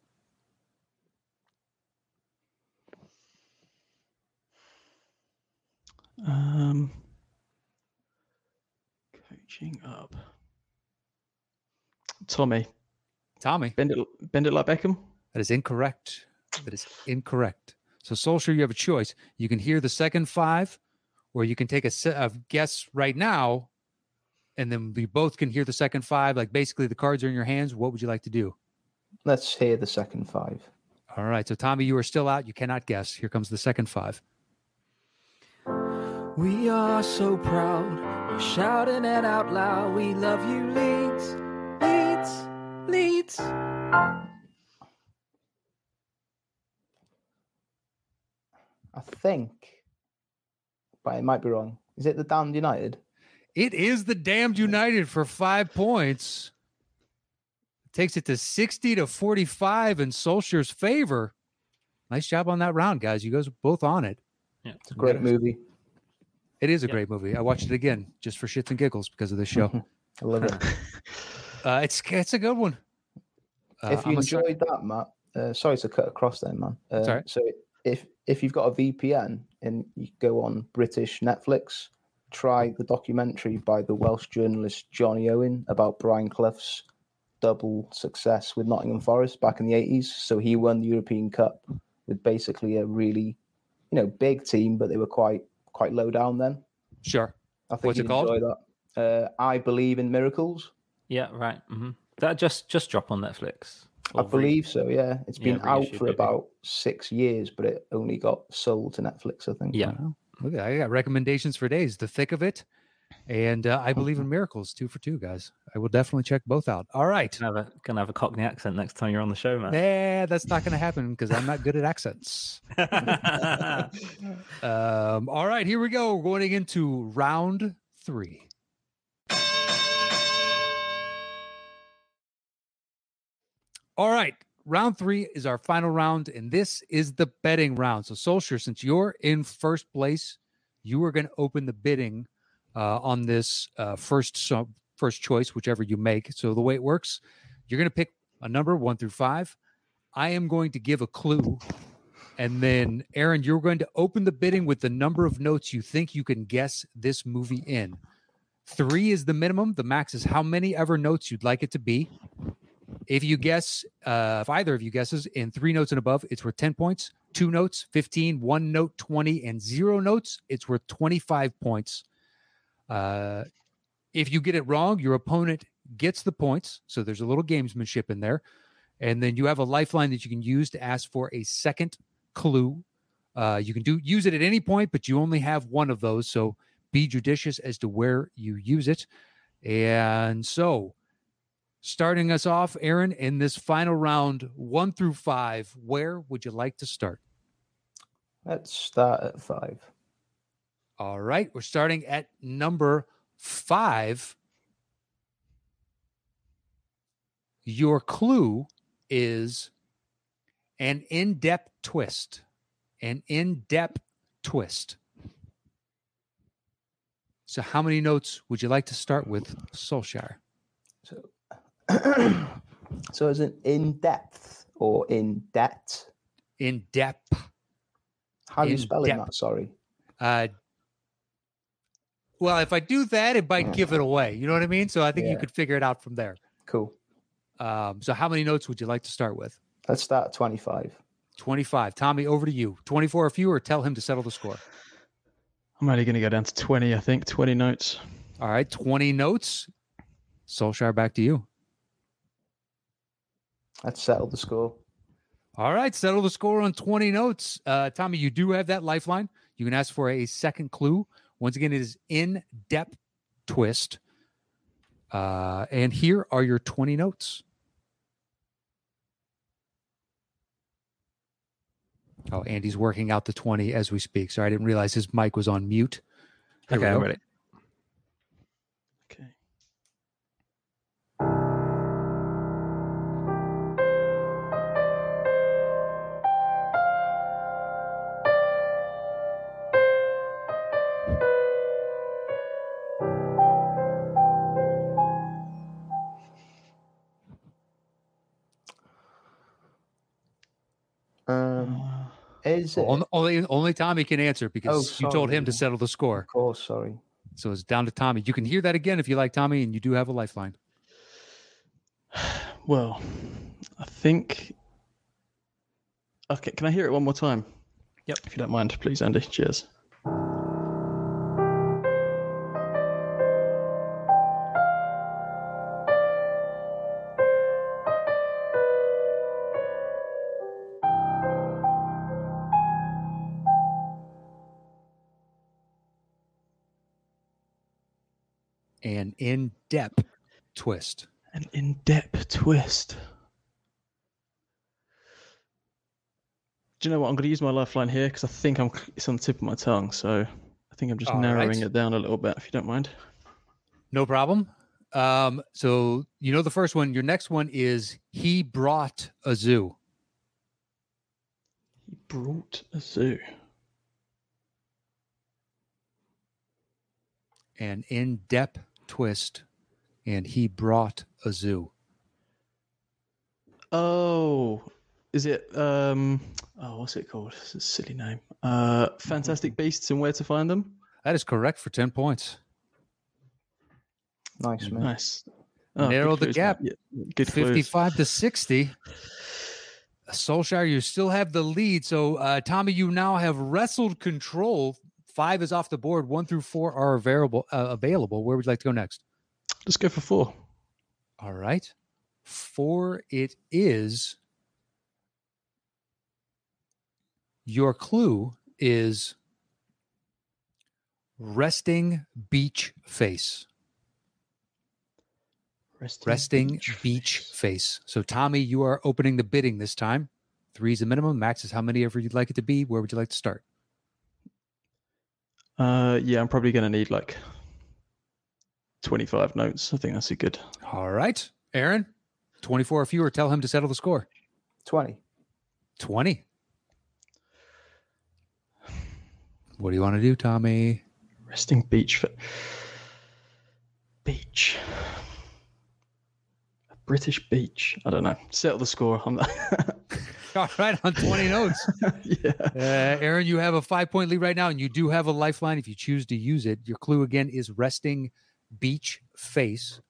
[SPEAKER 4] Um, coaching up. Tommy,
[SPEAKER 2] Tommy,
[SPEAKER 4] bend it, bend it like Beckham.
[SPEAKER 2] that is incorrect. That is incorrect. So, Solskjaer, you have a choice. You can hear the second five, or you can take a, set of guess right now, and then we both can hear the second five. Like basically, the cards are in your hands. What would you like to do?
[SPEAKER 5] Let's hear the second five.
[SPEAKER 2] All right. So, Tommy, you are still out. You cannot guess. Here comes the second five.
[SPEAKER 6] We are so proud, we're shouting it out loud. We love you, Leeds, Leeds, Leeds.
[SPEAKER 5] I think, but it might be wrong. Is it the Damned United?
[SPEAKER 2] It is the damned United for five points. Takes it to 60 to 45 in Solskjaer's favor. Nice job on that round, guys. You guys are both on it.
[SPEAKER 3] Yeah.
[SPEAKER 5] It's a great
[SPEAKER 2] Yes.
[SPEAKER 5] movie.
[SPEAKER 2] It is a
[SPEAKER 3] Yeah.
[SPEAKER 2] great movie. I watched it again just for shits and giggles because of this show. [laughs]
[SPEAKER 5] I love it. [laughs]
[SPEAKER 2] Uh, it's it's a good one. Uh,
[SPEAKER 5] if you
[SPEAKER 2] I'm excited-
[SPEAKER 5] enjoyed that, Matt, uh, sorry to cut across there, man. Uh,
[SPEAKER 2] It's.
[SPEAKER 5] So if if you've got a VPN and you go on British Netflix, try the documentary by the Welsh journalist Jonny Owen about Brian Clough's double success with Nottingham Forest back in the eighties. So he won the European Cup with basically a really, you know, big team, but they were quite quite low down then.
[SPEAKER 2] sure.
[SPEAKER 5] I think
[SPEAKER 2] What's it called?
[SPEAKER 5] enjoy that. Uh, I believe in miracles.
[SPEAKER 3] Yeah, right. hmm That just just drop on Netflix.
[SPEAKER 5] I believe so. Yeah, it's been out for
[SPEAKER 3] maybe.
[SPEAKER 5] about six years, but it only got sold to Netflix. I think.
[SPEAKER 3] Yeah.
[SPEAKER 2] Wow. Look, I got recommendations for days. The thick of it, and uh, I believe in miracles. Two for two, guys. I will definitely check both out. All right.
[SPEAKER 3] Gonna have a gonna have a Cockney accent next time you're on the show, man.
[SPEAKER 2] Nah, that's not going to happen because I'm not good at accents. [laughs] Um, all right, here we go. We're going into round three. All right, round three is our final round, and this is the betting round. So, Solskjaer, since you're in first place, you are going to open the bidding uh, on this uh, first so, first choice, whichever you make. So, the way it works, you're going to pick a number one through five. I am going to give a clue and then, Aaron, you're going to open the bidding with the number of notes you think you can guess this movie in. Three is the minimum. The max is how many ever notes you'd like it to be. If you guess, uh, if either of you guesses in three notes and above, it's worth 10 points. Two notes, 15, one note, 20, and zero notes, it's worth 25 points. Uh, if you get it wrong, your opponent gets the points. So there's a little gamesmanship in there. And then you have a lifeline that you can use to ask for a second clue. Uh, you can do use it at any point, but you only have one of those. So be judicious as to where you use it. And so, starting us off, Aaron, in this final round, one through five, where would you like to start?
[SPEAKER 5] Let's start at five.
[SPEAKER 2] All right, we're starting at number five. Your clue is an in depth twist. An in depth twist. So, how many notes would you like to start with, Solskjaer? [clears throat]
[SPEAKER 5] So, so is it in depth or in debt?
[SPEAKER 2] In depth.
[SPEAKER 5] How do you
[SPEAKER 2] In
[SPEAKER 5] spell it,
[SPEAKER 2] depth.
[SPEAKER 5] Matt? Sorry.
[SPEAKER 2] Uh, well, if I do that, it might give it away. You know what I mean? So, I think you
[SPEAKER 5] Yeah.
[SPEAKER 2] could figure it out from there.
[SPEAKER 5] Cool.
[SPEAKER 2] Um, so, how many notes would you like to start with?
[SPEAKER 5] Let's start at 25.
[SPEAKER 2] 25. Tommy, over to you. 24 or fewer, tell him to settle the score.
[SPEAKER 4] I'm only going to go down to 20, I think. 20 notes.
[SPEAKER 2] All right, 20 notes. Solskjaer, back to you.
[SPEAKER 5] Let's settle the score.
[SPEAKER 2] All right, settle the score on 20 notes. Uh, Tommy, you do have that lifeline. You can ask for a second clue. Once again, it is in depth twist. Uh, and here are your 20 notes. Oh, Andy's working out the 20 as we speak. Sorry, I didn't realize his mic was on mute. Here
[SPEAKER 3] okay, I'm ready.
[SPEAKER 5] Is it?
[SPEAKER 2] Only, only, only Tommy can answer because oh, you told him to settle the score.
[SPEAKER 5] Of course, sorry.
[SPEAKER 2] So it's down to Tommy. You can hear that again if you like Tommy, and you do have a lifeline. [sighs]
[SPEAKER 4] Well, I think. Okay, can I hear it one more time?
[SPEAKER 3] Yep.
[SPEAKER 4] If you don't mind, please, Andy. Cheers.
[SPEAKER 2] In depth twist.
[SPEAKER 4] An in-depth twist. Do you know what? I'm going to use my lifeline here because I think I'm. It's on the tip of my tongue, so I think I'm just
[SPEAKER 2] All
[SPEAKER 4] narrowing
[SPEAKER 2] right.
[SPEAKER 4] it down a little bit, if you don't mind.
[SPEAKER 2] No problem. Um, so you know the first one. Your next one is he brought a zoo.
[SPEAKER 4] He brought a zoo.
[SPEAKER 2] An in depth twist. And he brought a zoo.
[SPEAKER 4] Oh, is it? Um. Oh, what's it called? It's a silly name. Uh, Fantastic Beasts and Where to Find Them.
[SPEAKER 2] That is correct for 10 points.
[SPEAKER 5] Nice, man.
[SPEAKER 4] Nice. Oh,
[SPEAKER 2] Narrow the
[SPEAKER 4] clues,
[SPEAKER 2] gap.
[SPEAKER 4] Yeah, good clues.
[SPEAKER 2] 55 to 60. [laughs] Solskjaer, you still have the lead. So, uh, Tommy, you now have wrestled control. Five is off the board. One through four are available. Uh, available. Where would you like to go next?
[SPEAKER 4] Let's go for four.
[SPEAKER 2] All right. Four it is. Your clue is resting beach face.
[SPEAKER 4] Resting,
[SPEAKER 2] Resting beach, face. So, Tommy, you are opening the bidding this time. Three is the minimum. Max is how many ever you'd like it to be. Where would you like to start?
[SPEAKER 4] Uh, yeah, I'm probably going to need like 25 notes. I think that's a good.
[SPEAKER 2] All right. Aaron, 24 or fewer. Tell him to settle the score.
[SPEAKER 5] 20.
[SPEAKER 2] 20. What do you want to do, Tommy?
[SPEAKER 4] Resting beach. Fa- beach. A British beach. I don't know. Settle the score. I'm not. [laughs] [laughs]
[SPEAKER 2] All right, on 20 notes. [laughs]
[SPEAKER 4] yeah.
[SPEAKER 2] Uh, Aaron, you have a five point lead right now, and you do have a lifeline if you choose to use it. Your clue again is resting beach face.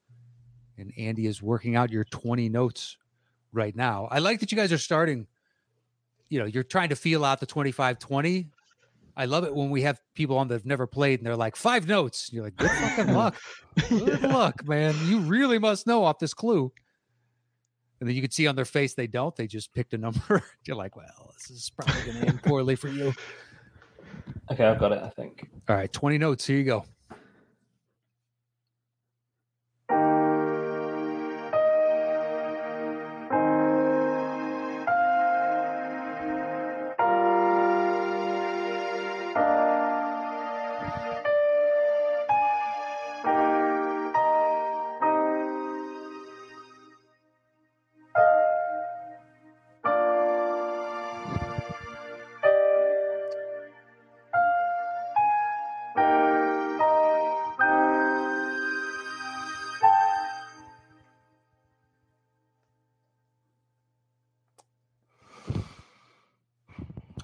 [SPEAKER 2] And Andy is working out your 20 notes right now. I like that you guys are starting, you know, you're trying to feel out the 25 20. I love it when we have people on that have never played and they're like, five notes. You're like, good fucking [laughs] luck. Good luck, man. You really must know off this clue. And then you can see on their face they don't. They just picked a number. [laughs] You're like, well, this is probably going to end poorly for you. [laughs]
[SPEAKER 3] Okay, I've got it. I think.
[SPEAKER 2] All right, 20 notes. Here you go.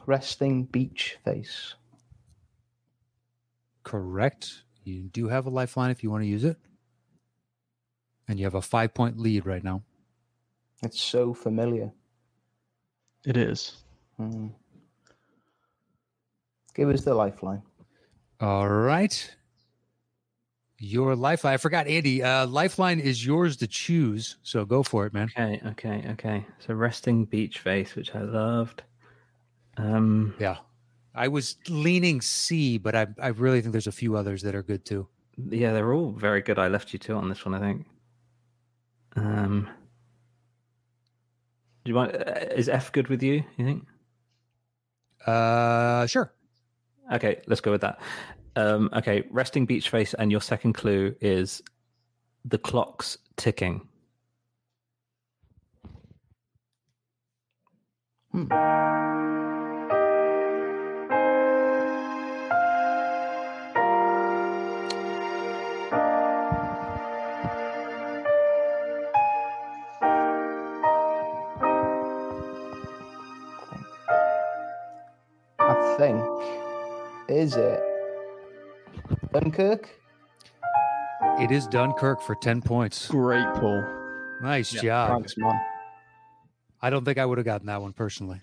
[SPEAKER 5] Resting beach face.
[SPEAKER 2] Correct. You do have a lifeline if you want to use it. And you have a five point lead right now.
[SPEAKER 5] It's so familiar.
[SPEAKER 4] It is.
[SPEAKER 5] Hmm. Give us the lifeline.
[SPEAKER 2] All right. Your lifeline. I forgot, Andy. Uh, lifeline is yours to choose. So go for it, man.
[SPEAKER 3] Okay, okay, okay. So resting beach face, which I loved. Um,
[SPEAKER 2] Yeah. I was leaning C, but I, I really think there's a few others that are good too.
[SPEAKER 3] yeah, they're all very good. I left you two on this one, I think. Um, do you want? Uh, is F good with you? You think?
[SPEAKER 2] Uh, sure.
[SPEAKER 3] Okay, let's go with that. Um, okay, resting beach face, and your second clue is the clock's ticking.
[SPEAKER 5] Hmm. Is it Dunkirk?
[SPEAKER 2] It is Dunkirk for 10 points.
[SPEAKER 4] Great, Paul.
[SPEAKER 2] Nice
[SPEAKER 4] Yeah,
[SPEAKER 2] job.
[SPEAKER 5] Thanks, man.
[SPEAKER 2] I don't think I would have gotten that one personally.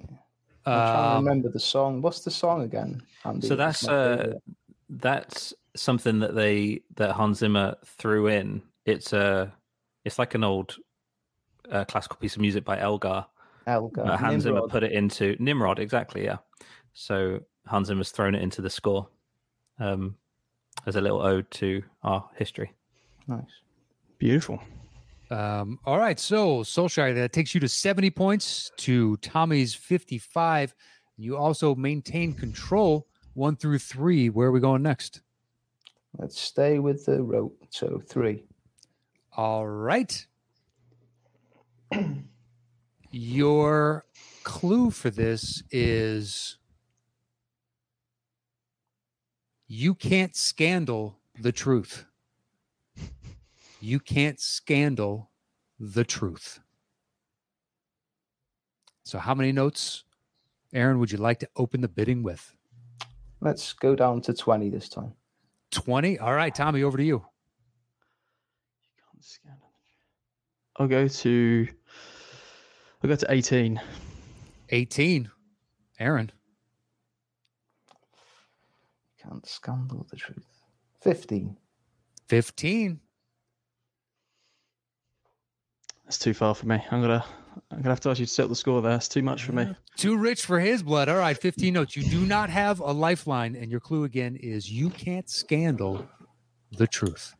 [SPEAKER 5] I'm trying to
[SPEAKER 2] Um,
[SPEAKER 5] remember the song. What's the song again? Andy?
[SPEAKER 3] So that's uh, that's something that they that Hans Zimmer threw in. It's a it's like an old uh, classical piece of music by Elgar.
[SPEAKER 5] Elgar.
[SPEAKER 3] Uh, Hans Zimmer put it into Nimrod, exactly. Yeah. So Hans Zimmer's thrown it into the score. Um, as a little ode to our history.
[SPEAKER 5] Nice.
[SPEAKER 4] Beautiful.
[SPEAKER 2] Um, all right, so Solskjaer, that takes you to 70 points to Tommy's 55. You also maintain control one through three. Where are we going next?
[SPEAKER 5] Let's stay with the rope. So three.
[SPEAKER 2] All right. [clears throat] Your clue for this is you can't scandal the truth. You can't scandal the truth. So, how many notes, Aaron, would you like to open the bidding with?
[SPEAKER 5] Let's go down to 20 this time.
[SPEAKER 2] 20? All right, Tommy, over to you.
[SPEAKER 4] I'll go to. I'll go to 18.
[SPEAKER 2] 18. Aaron.
[SPEAKER 5] Can't scandal the truth. 15.
[SPEAKER 2] 15.
[SPEAKER 4] That's too far for me. I'm gonna. I'm gonna have to ask you to settle the score there. It's too much for me.
[SPEAKER 2] Too rich for his blood. All right, 15 notes. You do not have a lifeline, and your clue again is you can't scandal the truth.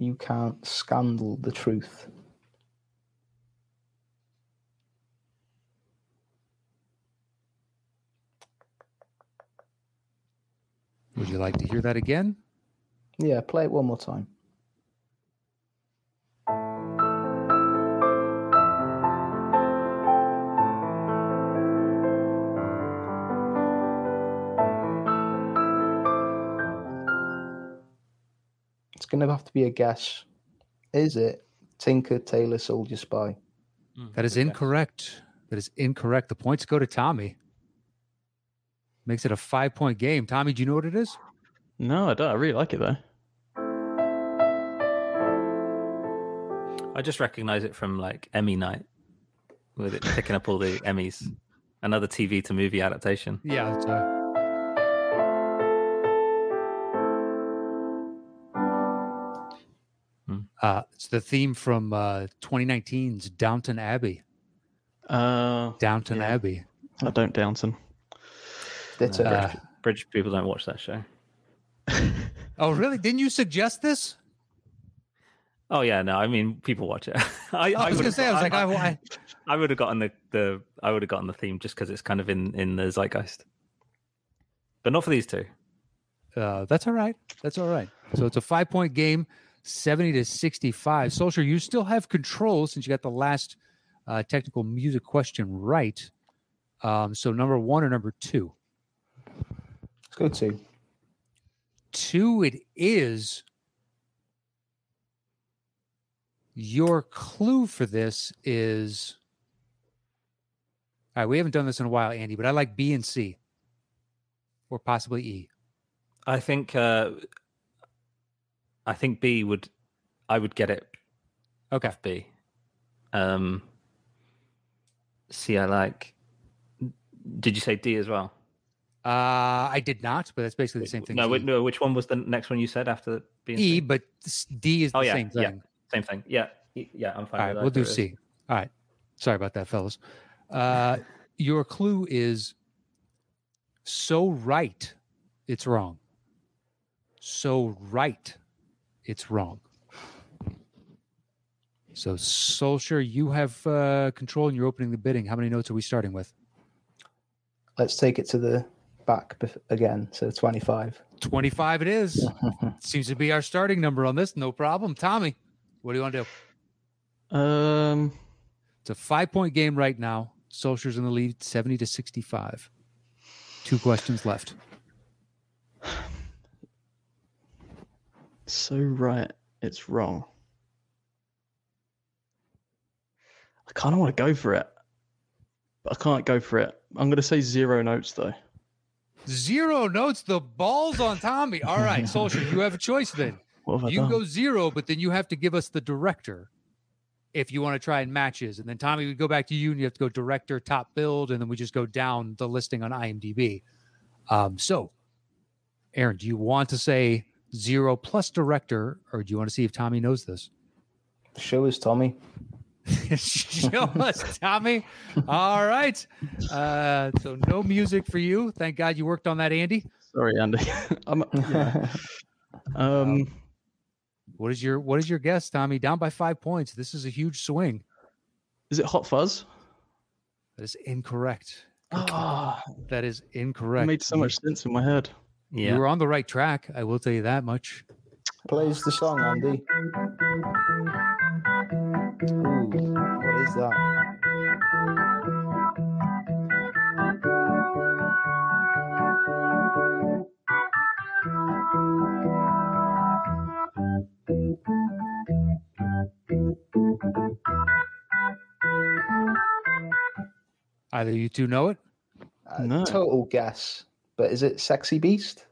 [SPEAKER 5] You can't scandal the truth.
[SPEAKER 2] Would you like to hear that again?
[SPEAKER 5] Yeah, play it one more time. Going to have to be a guess. Is it Tinker Tailor Soldier Spy?
[SPEAKER 2] Hmm, that is incorrect. That is incorrect. The points go to Tommy. Makes it a five point game. Tommy, do you know what it is?
[SPEAKER 4] No, I don't. I really like it though.
[SPEAKER 3] I just recognize it from like Emmy night with it picking up all the Emmys. Another TV to movie adaptation.
[SPEAKER 2] Yeah. Uh, it's the theme from uh, 2019's Downton Abbey.
[SPEAKER 4] Uh,
[SPEAKER 2] Downton
[SPEAKER 4] Yeah.
[SPEAKER 2] Abbey.
[SPEAKER 4] I don't Downton.
[SPEAKER 5] Ditto.
[SPEAKER 2] Uh,
[SPEAKER 3] British people don't watch that show. [laughs]
[SPEAKER 2] oh, really? Didn't you suggest this?
[SPEAKER 3] Oh yeah, no, I mean people watch it. [laughs] I,
[SPEAKER 2] I was
[SPEAKER 3] would've
[SPEAKER 2] gonna say, I was
[SPEAKER 3] got-
[SPEAKER 2] like, I, I,
[SPEAKER 3] I would have gotten the, the I would have gotten the theme just because it's kind of in in the zeitgeist, but not for these two.
[SPEAKER 2] Uh, that's all right. That's all right. So it's a five point game, 70 to 65. Soldier, you still have control since you got the last uh, technical music question right. Um, so number one or number two?
[SPEAKER 5] Let's go to.
[SPEAKER 2] Two, it is. Your clue for this is. All right, we haven't done this in a while, Andy, but I like B and C, or possibly E.
[SPEAKER 3] I think uh I think B would I would get it
[SPEAKER 2] Okay.
[SPEAKER 3] B. Um C I like did you say D as well?
[SPEAKER 2] Uh, I did not, but that's basically the same thing.
[SPEAKER 3] No, wait, no, which one was the next one you said after B
[SPEAKER 2] E,
[SPEAKER 3] C?
[SPEAKER 2] but D is the
[SPEAKER 3] Oh, yeah,
[SPEAKER 2] same
[SPEAKER 3] yeah.
[SPEAKER 2] thing.
[SPEAKER 3] Same thing. Yeah. Yeah, I'm fine
[SPEAKER 2] All right, we'll do
[SPEAKER 3] There it is.
[SPEAKER 2] C. All right. Sorry about that, fellas. Uh, [laughs] your clue is so right, it's wrong. So right, it's wrong. So, Solskjaer, you have uh, control and you're opening the bidding. How many notes are we starting with?
[SPEAKER 5] Let's take it to the back bef- again. So 25.
[SPEAKER 2] 25 it is. [laughs] Seems to be our starting number on this. No problem. Tommy, what do you want to do?
[SPEAKER 4] Um,
[SPEAKER 2] It's a five point game right now. Solskjaer's in the lead, 70 to 65. Two questions left.
[SPEAKER 4] So right, it's wrong. I kind of want to go for it, but I can't go for it. I'm going to say zero notes though.
[SPEAKER 2] Zero notes. The ball's on Tommy. [laughs] All right, Solskjaer, you have a choice then.
[SPEAKER 4] What have I
[SPEAKER 2] You
[SPEAKER 4] done?
[SPEAKER 2] go zero, but then you have to give us the director if you want to try and matches. And then Tommy, we go back to you and you have to go director, top build, and then we just go down the listing on IMDb. Um, so, Aaron, do you want to say zero plus director, or do you want to see if Tommy knows this?
[SPEAKER 5] Show us, Tommy. [laughs]
[SPEAKER 2] Show us, Tommy. All right. Uh, so no music for you. Thank God you worked on that, Andy.
[SPEAKER 4] Sorry, Andy. [laughs] I'm, yeah. [laughs] um,
[SPEAKER 2] What is your what is your guess, Tommy? Down by five points. This is a huge swing.
[SPEAKER 4] is it Hot Fuzz?
[SPEAKER 2] That is incorrect.
[SPEAKER 4] Ah,
[SPEAKER 2] That is
[SPEAKER 4] it
[SPEAKER 2] incorrect.
[SPEAKER 4] made so much sense in my head.
[SPEAKER 3] Yeah.
[SPEAKER 2] You were on the right track. I will tell you that much.
[SPEAKER 5] Plays the song, Andy. Ooh, what is that?
[SPEAKER 2] Either you two know it.
[SPEAKER 5] Uh,
[SPEAKER 4] No.
[SPEAKER 5] Total guess. But is it Sexy Beast?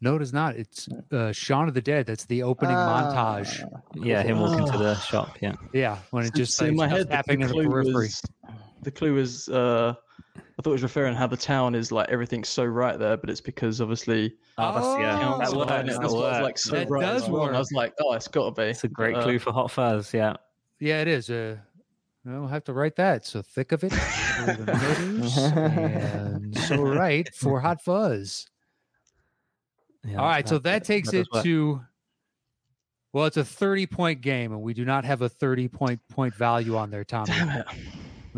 [SPEAKER 2] No, it is not. It's uh, Shaun of the Dead. That's the opening montage.
[SPEAKER 5] Ah,
[SPEAKER 3] Yeah, him walking to the
[SPEAKER 4] Ah.
[SPEAKER 3] shop. Yeah.
[SPEAKER 2] Yeah, when it just
[SPEAKER 4] So in my
[SPEAKER 2] stuff
[SPEAKER 4] head, the,
[SPEAKER 2] happening in the
[SPEAKER 4] clue
[SPEAKER 2] periphery.
[SPEAKER 4] was the clue was uh, I thought it was referring how the town is like everything's so right there, but it's because obviously
[SPEAKER 3] Oh, that's, yeah. That
[SPEAKER 4] Town's
[SPEAKER 3] works.
[SPEAKER 4] right, and
[SPEAKER 3] That
[SPEAKER 4] that's like so
[SPEAKER 2] That
[SPEAKER 4] right.
[SPEAKER 2] does
[SPEAKER 4] as well, and I was like, oh, it's got to be.
[SPEAKER 3] It's a great
[SPEAKER 4] Uh,
[SPEAKER 3] clue for Hot Fuzz. Yeah.
[SPEAKER 2] Yeah, it is. Uh, I'll have to write that. So thick of it. for the noters, and so [laughs] right for Hot Fuzz.
[SPEAKER 3] yeah
[SPEAKER 2] All right, so that takes
[SPEAKER 3] does
[SPEAKER 2] it
[SPEAKER 3] work.
[SPEAKER 2] to well, it's a 30 point game, and we do not have a 30 point point value on there, Tommy.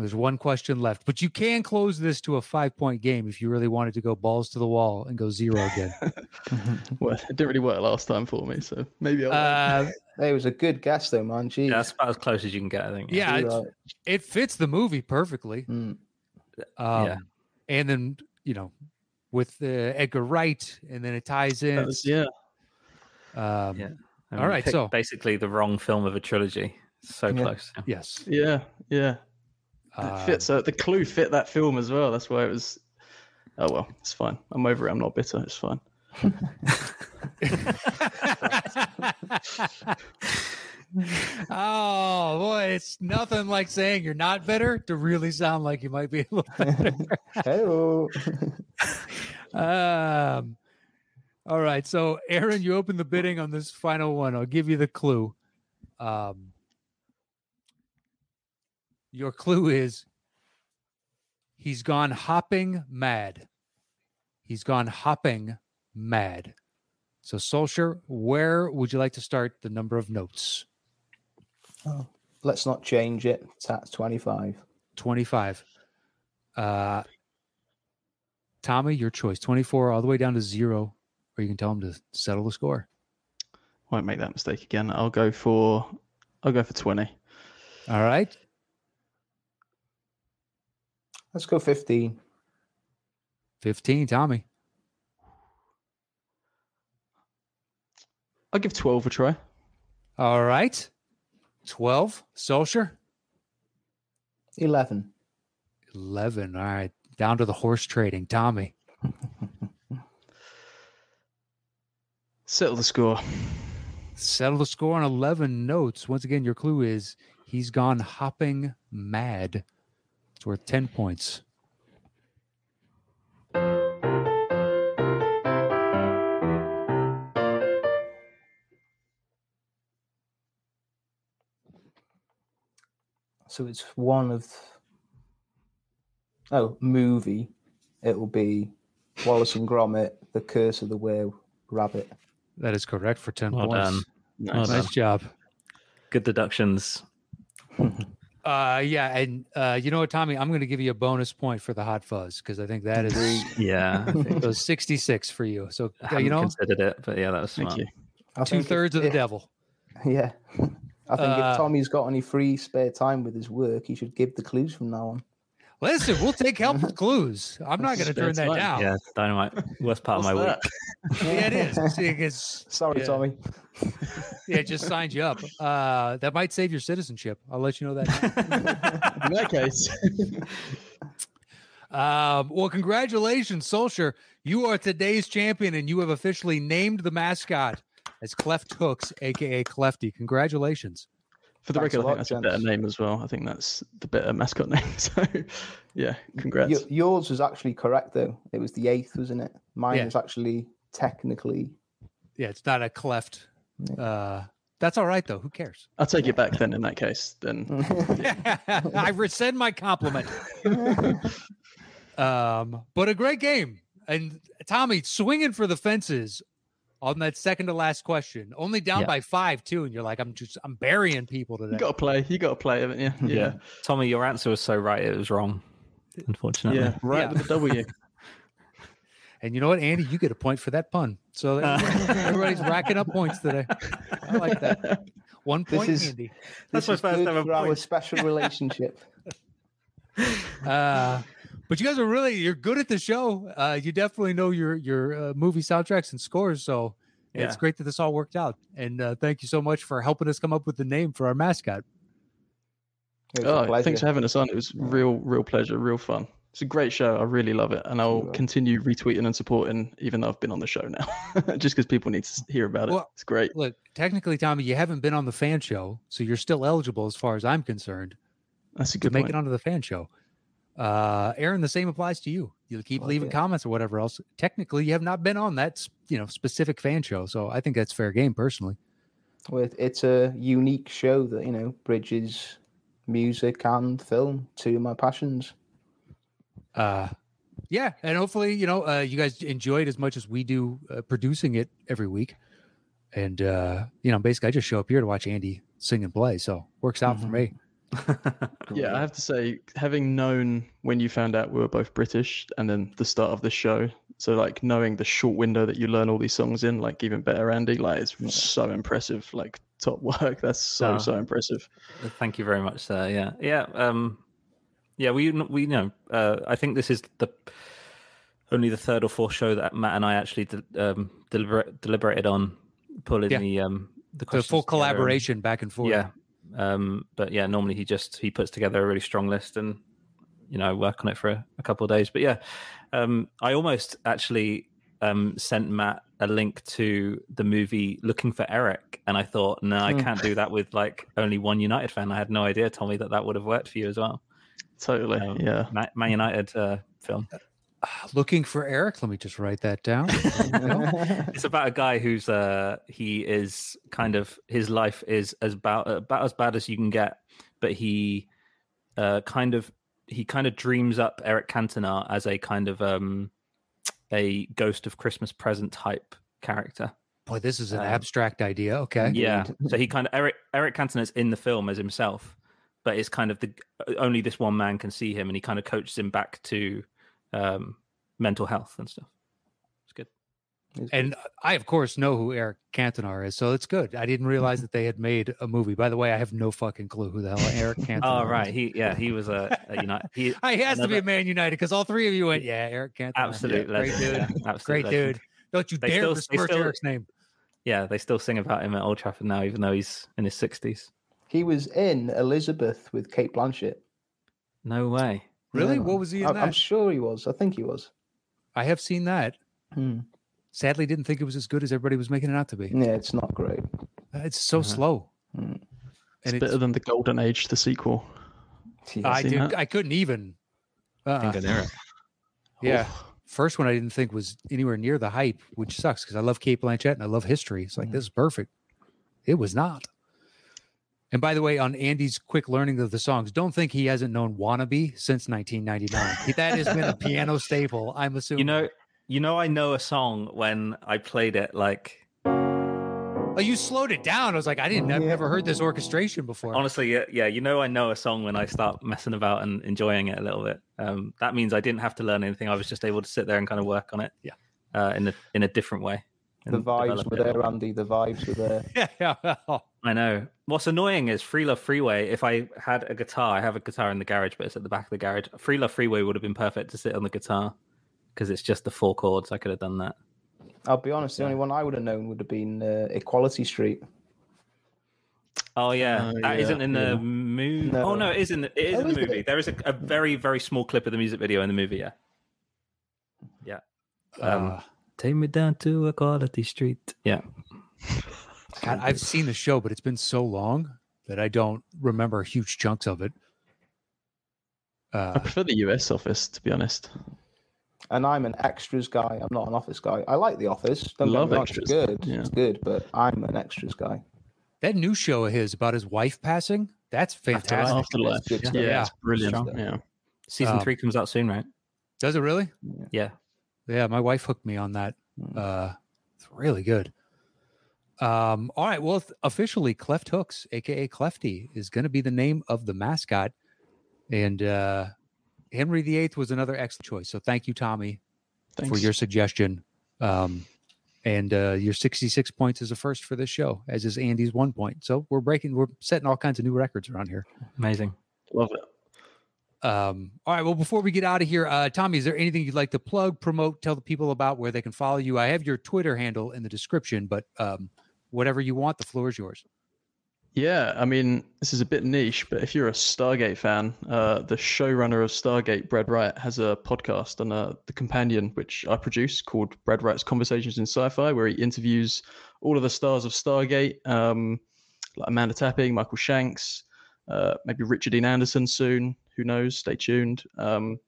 [SPEAKER 4] Damn it.
[SPEAKER 2] There's one question left, but you can close this to a five point game if you really wanted to go balls to the wall and go zero again. [laughs]
[SPEAKER 4] Well, it didn't really work last time for me, so maybe I'll.
[SPEAKER 2] uh,
[SPEAKER 5] It was a good guess, though, man. Jeez.
[SPEAKER 3] Yeah, that's about as close as you can get, I think.
[SPEAKER 2] yeah,
[SPEAKER 5] You're
[SPEAKER 2] it fits the movie perfectly.
[SPEAKER 5] Mm.
[SPEAKER 2] Um,
[SPEAKER 3] Yeah.
[SPEAKER 2] And then, you know, with uh, Edgar Wright, and then it ties in.
[SPEAKER 4] that was, yeah.
[SPEAKER 2] Um,
[SPEAKER 3] Yeah. I
[SPEAKER 2] All
[SPEAKER 3] you
[SPEAKER 2] right,
[SPEAKER 3] picked
[SPEAKER 2] so-
[SPEAKER 3] basically the wrong film of a trilogy. So
[SPEAKER 5] Yeah.
[SPEAKER 3] close.
[SPEAKER 2] Yes.
[SPEAKER 4] Yeah, yeah. It
[SPEAKER 2] Um,
[SPEAKER 4] fits. So the clue fit that film as well. That's why it was. Oh well, it's fine. I'm over it. I'm not bitter. It's fine. [laughs]
[SPEAKER 2] oh boy, it's nothing like saying you're not bitter to really sound like you might be a little [laughs] better.
[SPEAKER 5] Hello.
[SPEAKER 2] um, all right, so Aaron, you open the bidding on this final one. I'll give you the clue. Um, your clue is he's gone hopping mad. He's gone hopping mad. So, Solskjaer, where would you like to start the number of notes?
[SPEAKER 5] Let's not change it. That's 25.
[SPEAKER 2] 25. Uh, Tommy, your choice. 24 all the way down to zero, or you can tell him to settle the score.
[SPEAKER 4] Won't make that mistake again. I'll go for. I'll go for twenty.
[SPEAKER 2] All right.
[SPEAKER 5] Let's go 15.
[SPEAKER 2] 15, Tommy.
[SPEAKER 4] I'll give twelve a try.
[SPEAKER 2] All right. 12, Solskjaer.
[SPEAKER 5] 11.
[SPEAKER 2] 11. All right. Down to the horse trading. Tommy. [laughs]
[SPEAKER 4] Settle the score.
[SPEAKER 2] Settle the score on 11 notes. Once again, your clue is he's gone hopping mad. It's worth 10 points.
[SPEAKER 5] So it's one of. Oh, movie. It will be Wallace and Gromit, The Curse of the Were Rabbit.
[SPEAKER 2] That is correct for 10
[SPEAKER 3] Well
[SPEAKER 2] points.
[SPEAKER 3] done.
[SPEAKER 4] Nice.
[SPEAKER 3] Well
[SPEAKER 2] Nice job.
[SPEAKER 3] Good deductions. [laughs]
[SPEAKER 2] Uh, yeah, and uh, you know what, Tommy? I'm going to give you a bonus point for the hot fuzz because I think that is
[SPEAKER 3] Yeah. I think-
[SPEAKER 2] so 66 for you. So
[SPEAKER 3] I
[SPEAKER 2] you know,
[SPEAKER 3] considered it, but yeah, that was
[SPEAKER 4] Thank
[SPEAKER 3] smart.
[SPEAKER 4] you.
[SPEAKER 2] Two thirds of the
[SPEAKER 5] if-
[SPEAKER 2] devil.
[SPEAKER 5] Yeah. I think
[SPEAKER 2] Uh,
[SPEAKER 5] if Tommy's got any free spare time with his work, he should give the clues from now on.
[SPEAKER 2] Listen, we'll take help with [laughs] clues. I'm not going to turn that
[SPEAKER 4] time.
[SPEAKER 2] down.
[SPEAKER 3] Yeah, dynamite. Worst part of my
[SPEAKER 4] What's
[SPEAKER 3] week.
[SPEAKER 2] Yeah, it is. [laughs] See, it's,
[SPEAKER 5] Sorry,
[SPEAKER 2] yeah,
[SPEAKER 5] Tommy.
[SPEAKER 2] Yeah, it just signed you up. Uh, that might save your citizenship. I'll let you know that. [laughs]
[SPEAKER 4] In that case, [laughs]
[SPEAKER 2] Um, well, congratulations, Solskjaer. You are today's champion, and you have officially named the mascot as Cleft Hooks, aka Clefty. Congratulations.
[SPEAKER 4] For the
[SPEAKER 5] Thanks a
[SPEAKER 4] record, I think
[SPEAKER 5] lot,
[SPEAKER 4] that's a better name as well. I think that's the better mascot [laughs] name. So, yeah, congrats.
[SPEAKER 5] Y- yours was actually correct though. It was the eighth, wasn't it? Mine
[SPEAKER 2] Yeah.
[SPEAKER 5] was actually technically.
[SPEAKER 2] Yeah, it's not a cleft. Uh, that's all right though. Who cares?
[SPEAKER 4] I'll take it back then. In that case, then [laughs] [laughs] [laughs]
[SPEAKER 2] I rescind my compliment. um, but a great game. And Tommy swinging for the fences on that second to last question, only down
[SPEAKER 3] Yeah.
[SPEAKER 2] by five too. And you're like, I'm just, I'm burying people today.
[SPEAKER 4] you got to play. You got to play, haven't you?
[SPEAKER 3] Yeah. Tommy, your answer was so right; it was wrong. Unfortunately.
[SPEAKER 4] yeah, right
[SPEAKER 2] Yeah.
[SPEAKER 4] with the W.
[SPEAKER 2] And you know what, Andy, you get a point for that pun. So [laughs] there you go. everybody's racking up points today. I like that. [laughs] One
[SPEAKER 5] This
[SPEAKER 2] point,
[SPEAKER 5] is-
[SPEAKER 2] Andy.
[SPEAKER 3] That's
[SPEAKER 5] This
[SPEAKER 3] my
[SPEAKER 5] is
[SPEAKER 3] first
[SPEAKER 5] good
[SPEAKER 3] ever
[SPEAKER 5] for our special [laughs] relationship.
[SPEAKER 2] Uh, but you guys are really you're good at the show. Uh, you definitely know your your uh, movie soundtracks and scores. So it's great that this all worked out. And uh, thank you so much for helping us come up with the name for our mascot.
[SPEAKER 5] It was a
[SPEAKER 4] Oh, thanks for having us on. It was real, real pleasure, real fun. It's a great show. I really love it, and I'll
[SPEAKER 5] Sure.
[SPEAKER 4] continue retweeting and supporting, even though I've been on the show now, [laughs] just because people need to hear about it.
[SPEAKER 2] Well,
[SPEAKER 4] It's great.
[SPEAKER 2] Look, technically, Tommy, you haven't been on the fan show, so you're still eligible as far as I'm concerned
[SPEAKER 4] That's a good.
[SPEAKER 2] to
[SPEAKER 4] good
[SPEAKER 2] make it onto the fan show. Uh, Aaron, the same applies to you. You keep
[SPEAKER 5] Like
[SPEAKER 2] leaving
[SPEAKER 5] it.
[SPEAKER 2] comments or whatever else. Technically, you have not been on that you know specific fan show, so I think that's fair game personally.
[SPEAKER 5] Well, It's a unique show that you know bridges music and film, two of my passions.
[SPEAKER 2] Uh yeah and hopefully you know uh you guys enjoy it as much as we do uh, producing it every week and uh you know basically i just show up here to watch andy sing and play so works out for me [laughs]
[SPEAKER 4] Yeah, I have to say, having known when you found out we were both British, and then the start of the show, so like knowing the short window that you learn all these songs in, like even better, Andy. Like it's so impressive. Like top [laughs] work. That's so
[SPEAKER 3] Oh.
[SPEAKER 4] so impressive.
[SPEAKER 3] Thank you very much, sir. Yeah, yeah, um, yeah. We we know. Uh, I think this is the only the third or fourth show that Matt and I actually de- um, deliberate, deliberated on pulling
[SPEAKER 2] Yeah.
[SPEAKER 3] the um the
[SPEAKER 2] the full
[SPEAKER 3] together and-
[SPEAKER 2] collaboration back and forth
[SPEAKER 3] Yeah, um, but yeah, normally he just he puts together a really strong list and you know work on it for a, a couple of days. But yeah, um, I almost actually um, sent Matt a link to the movie Looking for Eric, and I thought, no, I
[SPEAKER 5] Hmm.
[SPEAKER 3] can't do that with like only one United fan. I had no idea, Tommy, that that would have worked for you as well.
[SPEAKER 4] Totally.
[SPEAKER 3] Um,
[SPEAKER 4] yeah.
[SPEAKER 3] Ma- Man United uh, film.
[SPEAKER 2] looking for eric? Let me just write that down. [laughs]
[SPEAKER 3] It's about a guy who's uh he is kind of his life is as about about as bad as you can get but he uh kind of he kind of dreams up eric cantona as a kind of um a ghost of christmas present type character.
[SPEAKER 2] Boy this is an
[SPEAKER 3] Um,
[SPEAKER 2] abstract idea. Okay.
[SPEAKER 3] yeah. So he kind of eric eric cantona's in the film as himself but it's kind of the only this one man can see him and he kind of coaches him back to um mental health and stuff. It's good.
[SPEAKER 2] And i of course know who eric cantona is so it's good. I didn't realize [laughs] that they had made a movie. By the way i have no fucking clue who the hell eric [laughs] cantona
[SPEAKER 3] oh
[SPEAKER 2] is.
[SPEAKER 3] right. He yeah he was a, a united he
[SPEAKER 2] he has to be a man united because all three of you went yeah eric cantona.
[SPEAKER 3] Absolute
[SPEAKER 2] great
[SPEAKER 3] legend,
[SPEAKER 2] dude.
[SPEAKER 3] Yeah, absolute
[SPEAKER 2] great
[SPEAKER 3] legend.
[SPEAKER 2] dude. Don't you
[SPEAKER 3] They
[SPEAKER 2] dare
[SPEAKER 3] still- they
[SPEAKER 2] besmirch
[SPEAKER 3] still-
[SPEAKER 2] eric's name.
[SPEAKER 3] Yeah, they still sing about him at Old Trafford now, even though he's in his sixties.
[SPEAKER 5] He was in Elizabeth with Cate Blanchett.
[SPEAKER 3] No way.
[SPEAKER 2] really
[SPEAKER 5] Yeah,
[SPEAKER 2] what was he in
[SPEAKER 5] I-
[SPEAKER 2] that
[SPEAKER 5] I'm sure he was. I think he was.
[SPEAKER 2] i have seen that
[SPEAKER 5] Hmm.
[SPEAKER 2] sadly didn't think it was as good as everybody was making it out to be
[SPEAKER 5] Yeah, it's not great.
[SPEAKER 2] it's so
[SPEAKER 3] Uh-huh.
[SPEAKER 2] slow
[SPEAKER 5] Hmm.
[SPEAKER 4] It's
[SPEAKER 2] and
[SPEAKER 4] better than the Golden Age, the sequel.
[SPEAKER 2] I did.
[SPEAKER 4] that?
[SPEAKER 2] I couldn't even. Uh,
[SPEAKER 3] Think I knew it.
[SPEAKER 2] yeah. First one I didn't think was anywhere near the hype, which sucks because I love Cate Blanchett and I love history. It's like
[SPEAKER 3] Mm.
[SPEAKER 2] this is perfect. It was not. And by the way, on Andy's quick learning of the songs, don't think he hasn't known "Wannabe" since 1999. That has been a piano staple. I'm assuming. [laughs]
[SPEAKER 3] You know, you know, I know a song when I played it. Like
[SPEAKER 2] oh, you slowed it down. I was like, I didn't. I've
[SPEAKER 5] Yeah.
[SPEAKER 2] never heard this orchestration before.
[SPEAKER 3] honestly, yeah, yeah, you know, I know a song when I start messing about and enjoying it a little bit. Um, that means I didn't have to learn anything. I was just able to sit there and kind of work on it.
[SPEAKER 2] Yeah.
[SPEAKER 3] Uh, in a in a different way.
[SPEAKER 5] The vibes were there. Andy. The vibes were there. [laughs]
[SPEAKER 2] yeah, yeah. well,
[SPEAKER 3] I know. What's annoying is Free Love Freeway. If I had a guitar, I have a guitar in the garage, but it's at the back of the garage. Free Love Freeway would have been perfect to sit on the guitar because it's just the four chords. I could have done that.
[SPEAKER 5] I'll be honest. The only one I would have known would have been uh, Equality Street.
[SPEAKER 3] Oh yeah,
[SPEAKER 4] Oh,
[SPEAKER 3] that
[SPEAKER 4] yeah,
[SPEAKER 3] not in
[SPEAKER 4] yeah.
[SPEAKER 3] the movie.
[SPEAKER 5] No.
[SPEAKER 3] Oh no, it is in the, it is
[SPEAKER 5] Oh,
[SPEAKER 3] in the
[SPEAKER 5] is it?
[SPEAKER 3] movie. There is a, a very very small clip of the music video in the movie. Yeah. Yeah. Um,
[SPEAKER 2] uh,
[SPEAKER 3] Take me down to Equality Street. Yeah. [laughs]
[SPEAKER 2] God, I've seen the show, but it's been so long that I don't remember huge chunks of it.
[SPEAKER 4] I
[SPEAKER 2] Uh,
[SPEAKER 4] prefer the US office, to be honest.
[SPEAKER 5] And I'm an extras guy. I'm not an office guy. I like the office. Don't
[SPEAKER 4] Love
[SPEAKER 5] wrong, it's
[SPEAKER 4] extras.
[SPEAKER 5] good.
[SPEAKER 4] Yeah.
[SPEAKER 5] It's good, but I'm an extras guy.
[SPEAKER 2] that new show of his about his wife passing, that's fantastic.
[SPEAKER 4] Afterlife.
[SPEAKER 5] It's good
[SPEAKER 4] Yeah,
[SPEAKER 5] stuff.
[SPEAKER 2] Yeah.
[SPEAKER 4] it's brilliant. Yeah.
[SPEAKER 3] Season
[SPEAKER 2] Um,
[SPEAKER 3] three comes out soon, right?
[SPEAKER 2] Does it really?
[SPEAKER 3] Yeah.
[SPEAKER 2] Yeah, my wife hooked me on that.
[SPEAKER 5] Mm.
[SPEAKER 2] Uh, it's really good. Um, all right. Well, officially, Cleft Hooks, aka Clefty, is going to be the name of the mascot, and uh, Henry VIII was another excellent choice. So thank you, Tommy,
[SPEAKER 4] Thanks.
[SPEAKER 2] for your suggestion. Um, and uh, your 66 points is a first for this show, as is Andy's one point. So we're breaking, we're setting all kinds of new records around here.
[SPEAKER 3] Amazing.
[SPEAKER 4] Love it.
[SPEAKER 2] Um, all right. Well, before we get out of here, uh, Tommy, is there anything you'd like to plug, promote, tell the people about where they can follow you? I have your Twitter handle in the description, but um, whatever you want, the floor is yours.
[SPEAKER 4] Yeah, I mean, this is a bit niche, but if you're a Stargate fan, uh, the showrunner of Stargate, Brad Wright, has a podcast on uh, The Companion, which I produce, called Brad Wright's Conversations in Sci-Fi, where he interviews all of the stars of Stargate, um, like Amanda Tapping, Michael Shanks, uh, maybe Richard Dean Anderson soon. Who knows? Stay tuned. Um,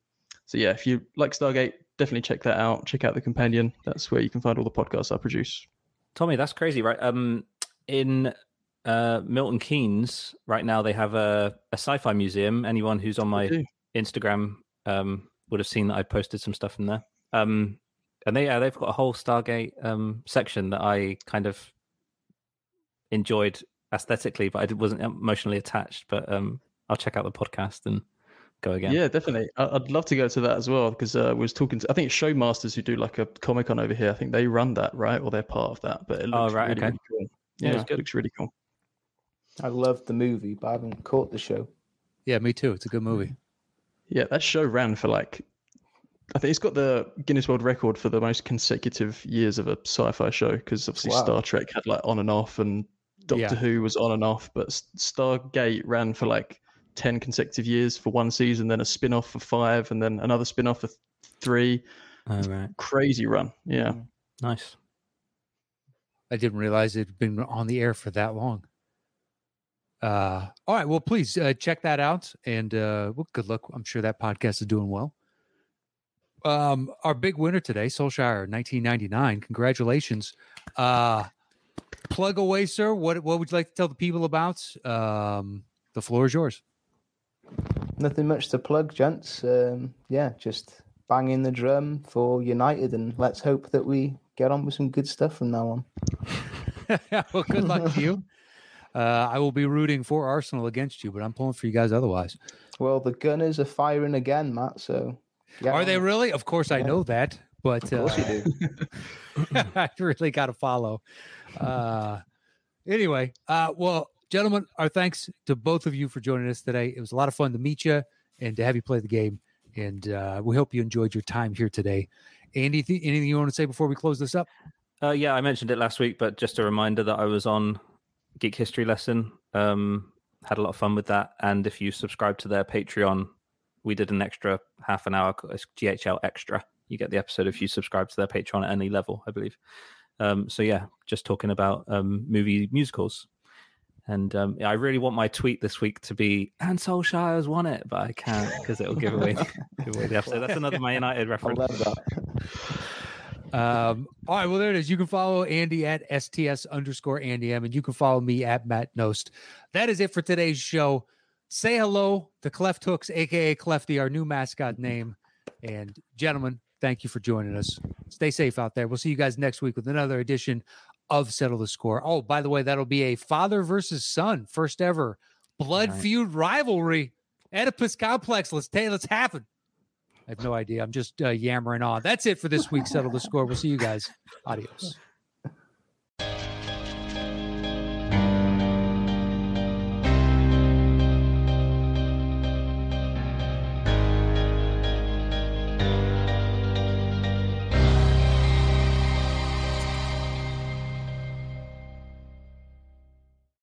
[SPEAKER 4] so yeah, if you like Stargate, definitely check that out. Check out The Companion. That's where you can find all the podcasts I produce.
[SPEAKER 3] Tommy, that's crazy, right? Um, in uh, Milton Keynes, right now they have a, a sci-fi museum. Anyone who's on my. Instagram um, would have seen that I posted some stuff in there. Um, and they yeah, they've got a whole Stargate um, section that I kind of enjoyed aesthetically, but I wasn't emotionally attached. But um, I'll check out the podcast and go again.
[SPEAKER 4] Yeah, definitely. I- I'd love to go to that as well because uh, we was talking to. I think it's Showmasters who do like a Comic Con over here. I think they run that, right, or they're part of that. But it
[SPEAKER 3] Oh, right,
[SPEAKER 4] really,
[SPEAKER 3] okay.
[SPEAKER 4] really cool.
[SPEAKER 3] Yeah,
[SPEAKER 4] Yeah,
[SPEAKER 3] it's good.
[SPEAKER 4] it looks really cool.
[SPEAKER 5] I loved the movie, but I haven't caught the show.
[SPEAKER 2] Yeah, me too. It's a good movie.
[SPEAKER 4] Yeah, that show ran for like. I think it's got the Guinness World Record for the most consecutive years of a sci-fi show because obviously
[SPEAKER 5] Wow.
[SPEAKER 4] Star Trek had like on and off, and Doctor
[SPEAKER 2] Yeah.
[SPEAKER 4] Who was on and off, but S- Stargate ran for like ten consecutive years for one season, then a spin-off for five, and then another spin-off for three.
[SPEAKER 3] Oh, right.
[SPEAKER 4] Crazy run. Yeah.
[SPEAKER 5] Mm.
[SPEAKER 3] Nice.
[SPEAKER 2] I didn't realize it had been on the air for that long. Uh, all right. Well, please uh, check that out. And uh, well, good luck. I'm sure that podcast is doing well. Um, our big winner today, Solskjaer 1999. Congratulations. Uh, plug away, sir. What, what would you like to tell the people about? Um, the floor is yours.
[SPEAKER 5] Nothing much to plug, gents. Um, yeah, just banging the drum for United, and let's hope that we get on with some good stuff from now on. [laughs]
[SPEAKER 2] well, good luck to you. [laughs] Uh, I will be rooting for Arsenal against you, but I'm pulling for you guys otherwise.
[SPEAKER 5] Well, the Gunners are firing again, Matt. So
[SPEAKER 2] Are they really? Of course, I
[SPEAKER 5] Yeah.
[SPEAKER 2] know that, but
[SPEAKER 5] Of course
[SPEAKER 2] uh,
[SPEAKER 5] you do. [laughs]
[SPEAKER 2] I really got to follow. Uh, anyway, uh, well, gentlemen, our thanks to both of you for joining us today. It was a lot of fun to meet you and to have you play the game. And uh, we hope you enjoyed your time here today. Andy, th- anything you want to say before we close this up?
[SPEAKER 3] Uh, yeah, I mentioned it last week, but just a reminder that I was on Geek History Lesson. Um, had a lot of fun with that. And if you subscribe to their Patreon, we did an extra half an hour, GHL Extra. You get the episode if you subscribe to their Patreon at any level, I believe. Um, so yeah, just talking about um, movie musicals. And um, I really want my tweet this week to be "And Solskjaer's won it," but I can't because it'll give away, [laughs] give away the episode. That's another Man United
[SPEAKER 5] I
[SPEAKER 3] reference.
[SPEAKER 5] love that.
[SPEAKER 2] Um, all right, well, there it is. You can follow Andy at STS underscore Andy M, and you can follow me at Matt Nost. That is it for today's show. Say hello to Cleft Hooks, aka Clefty, our new mascot name. And gentlemen, thank you for joining us. Stay safe out there. We'll see you guys next week with another edition of Settle the Score. Oh, by the way, that'll be a father versus son, first ever blood
[SPEAKER 3] Right.
[SPEAKER 2] feud rivalry. Oedipus complex. Let's take let's happen. I have no idea. I'm just uh, yammering on. That's it for this week. Settle the score. We'll see you guys. Adios.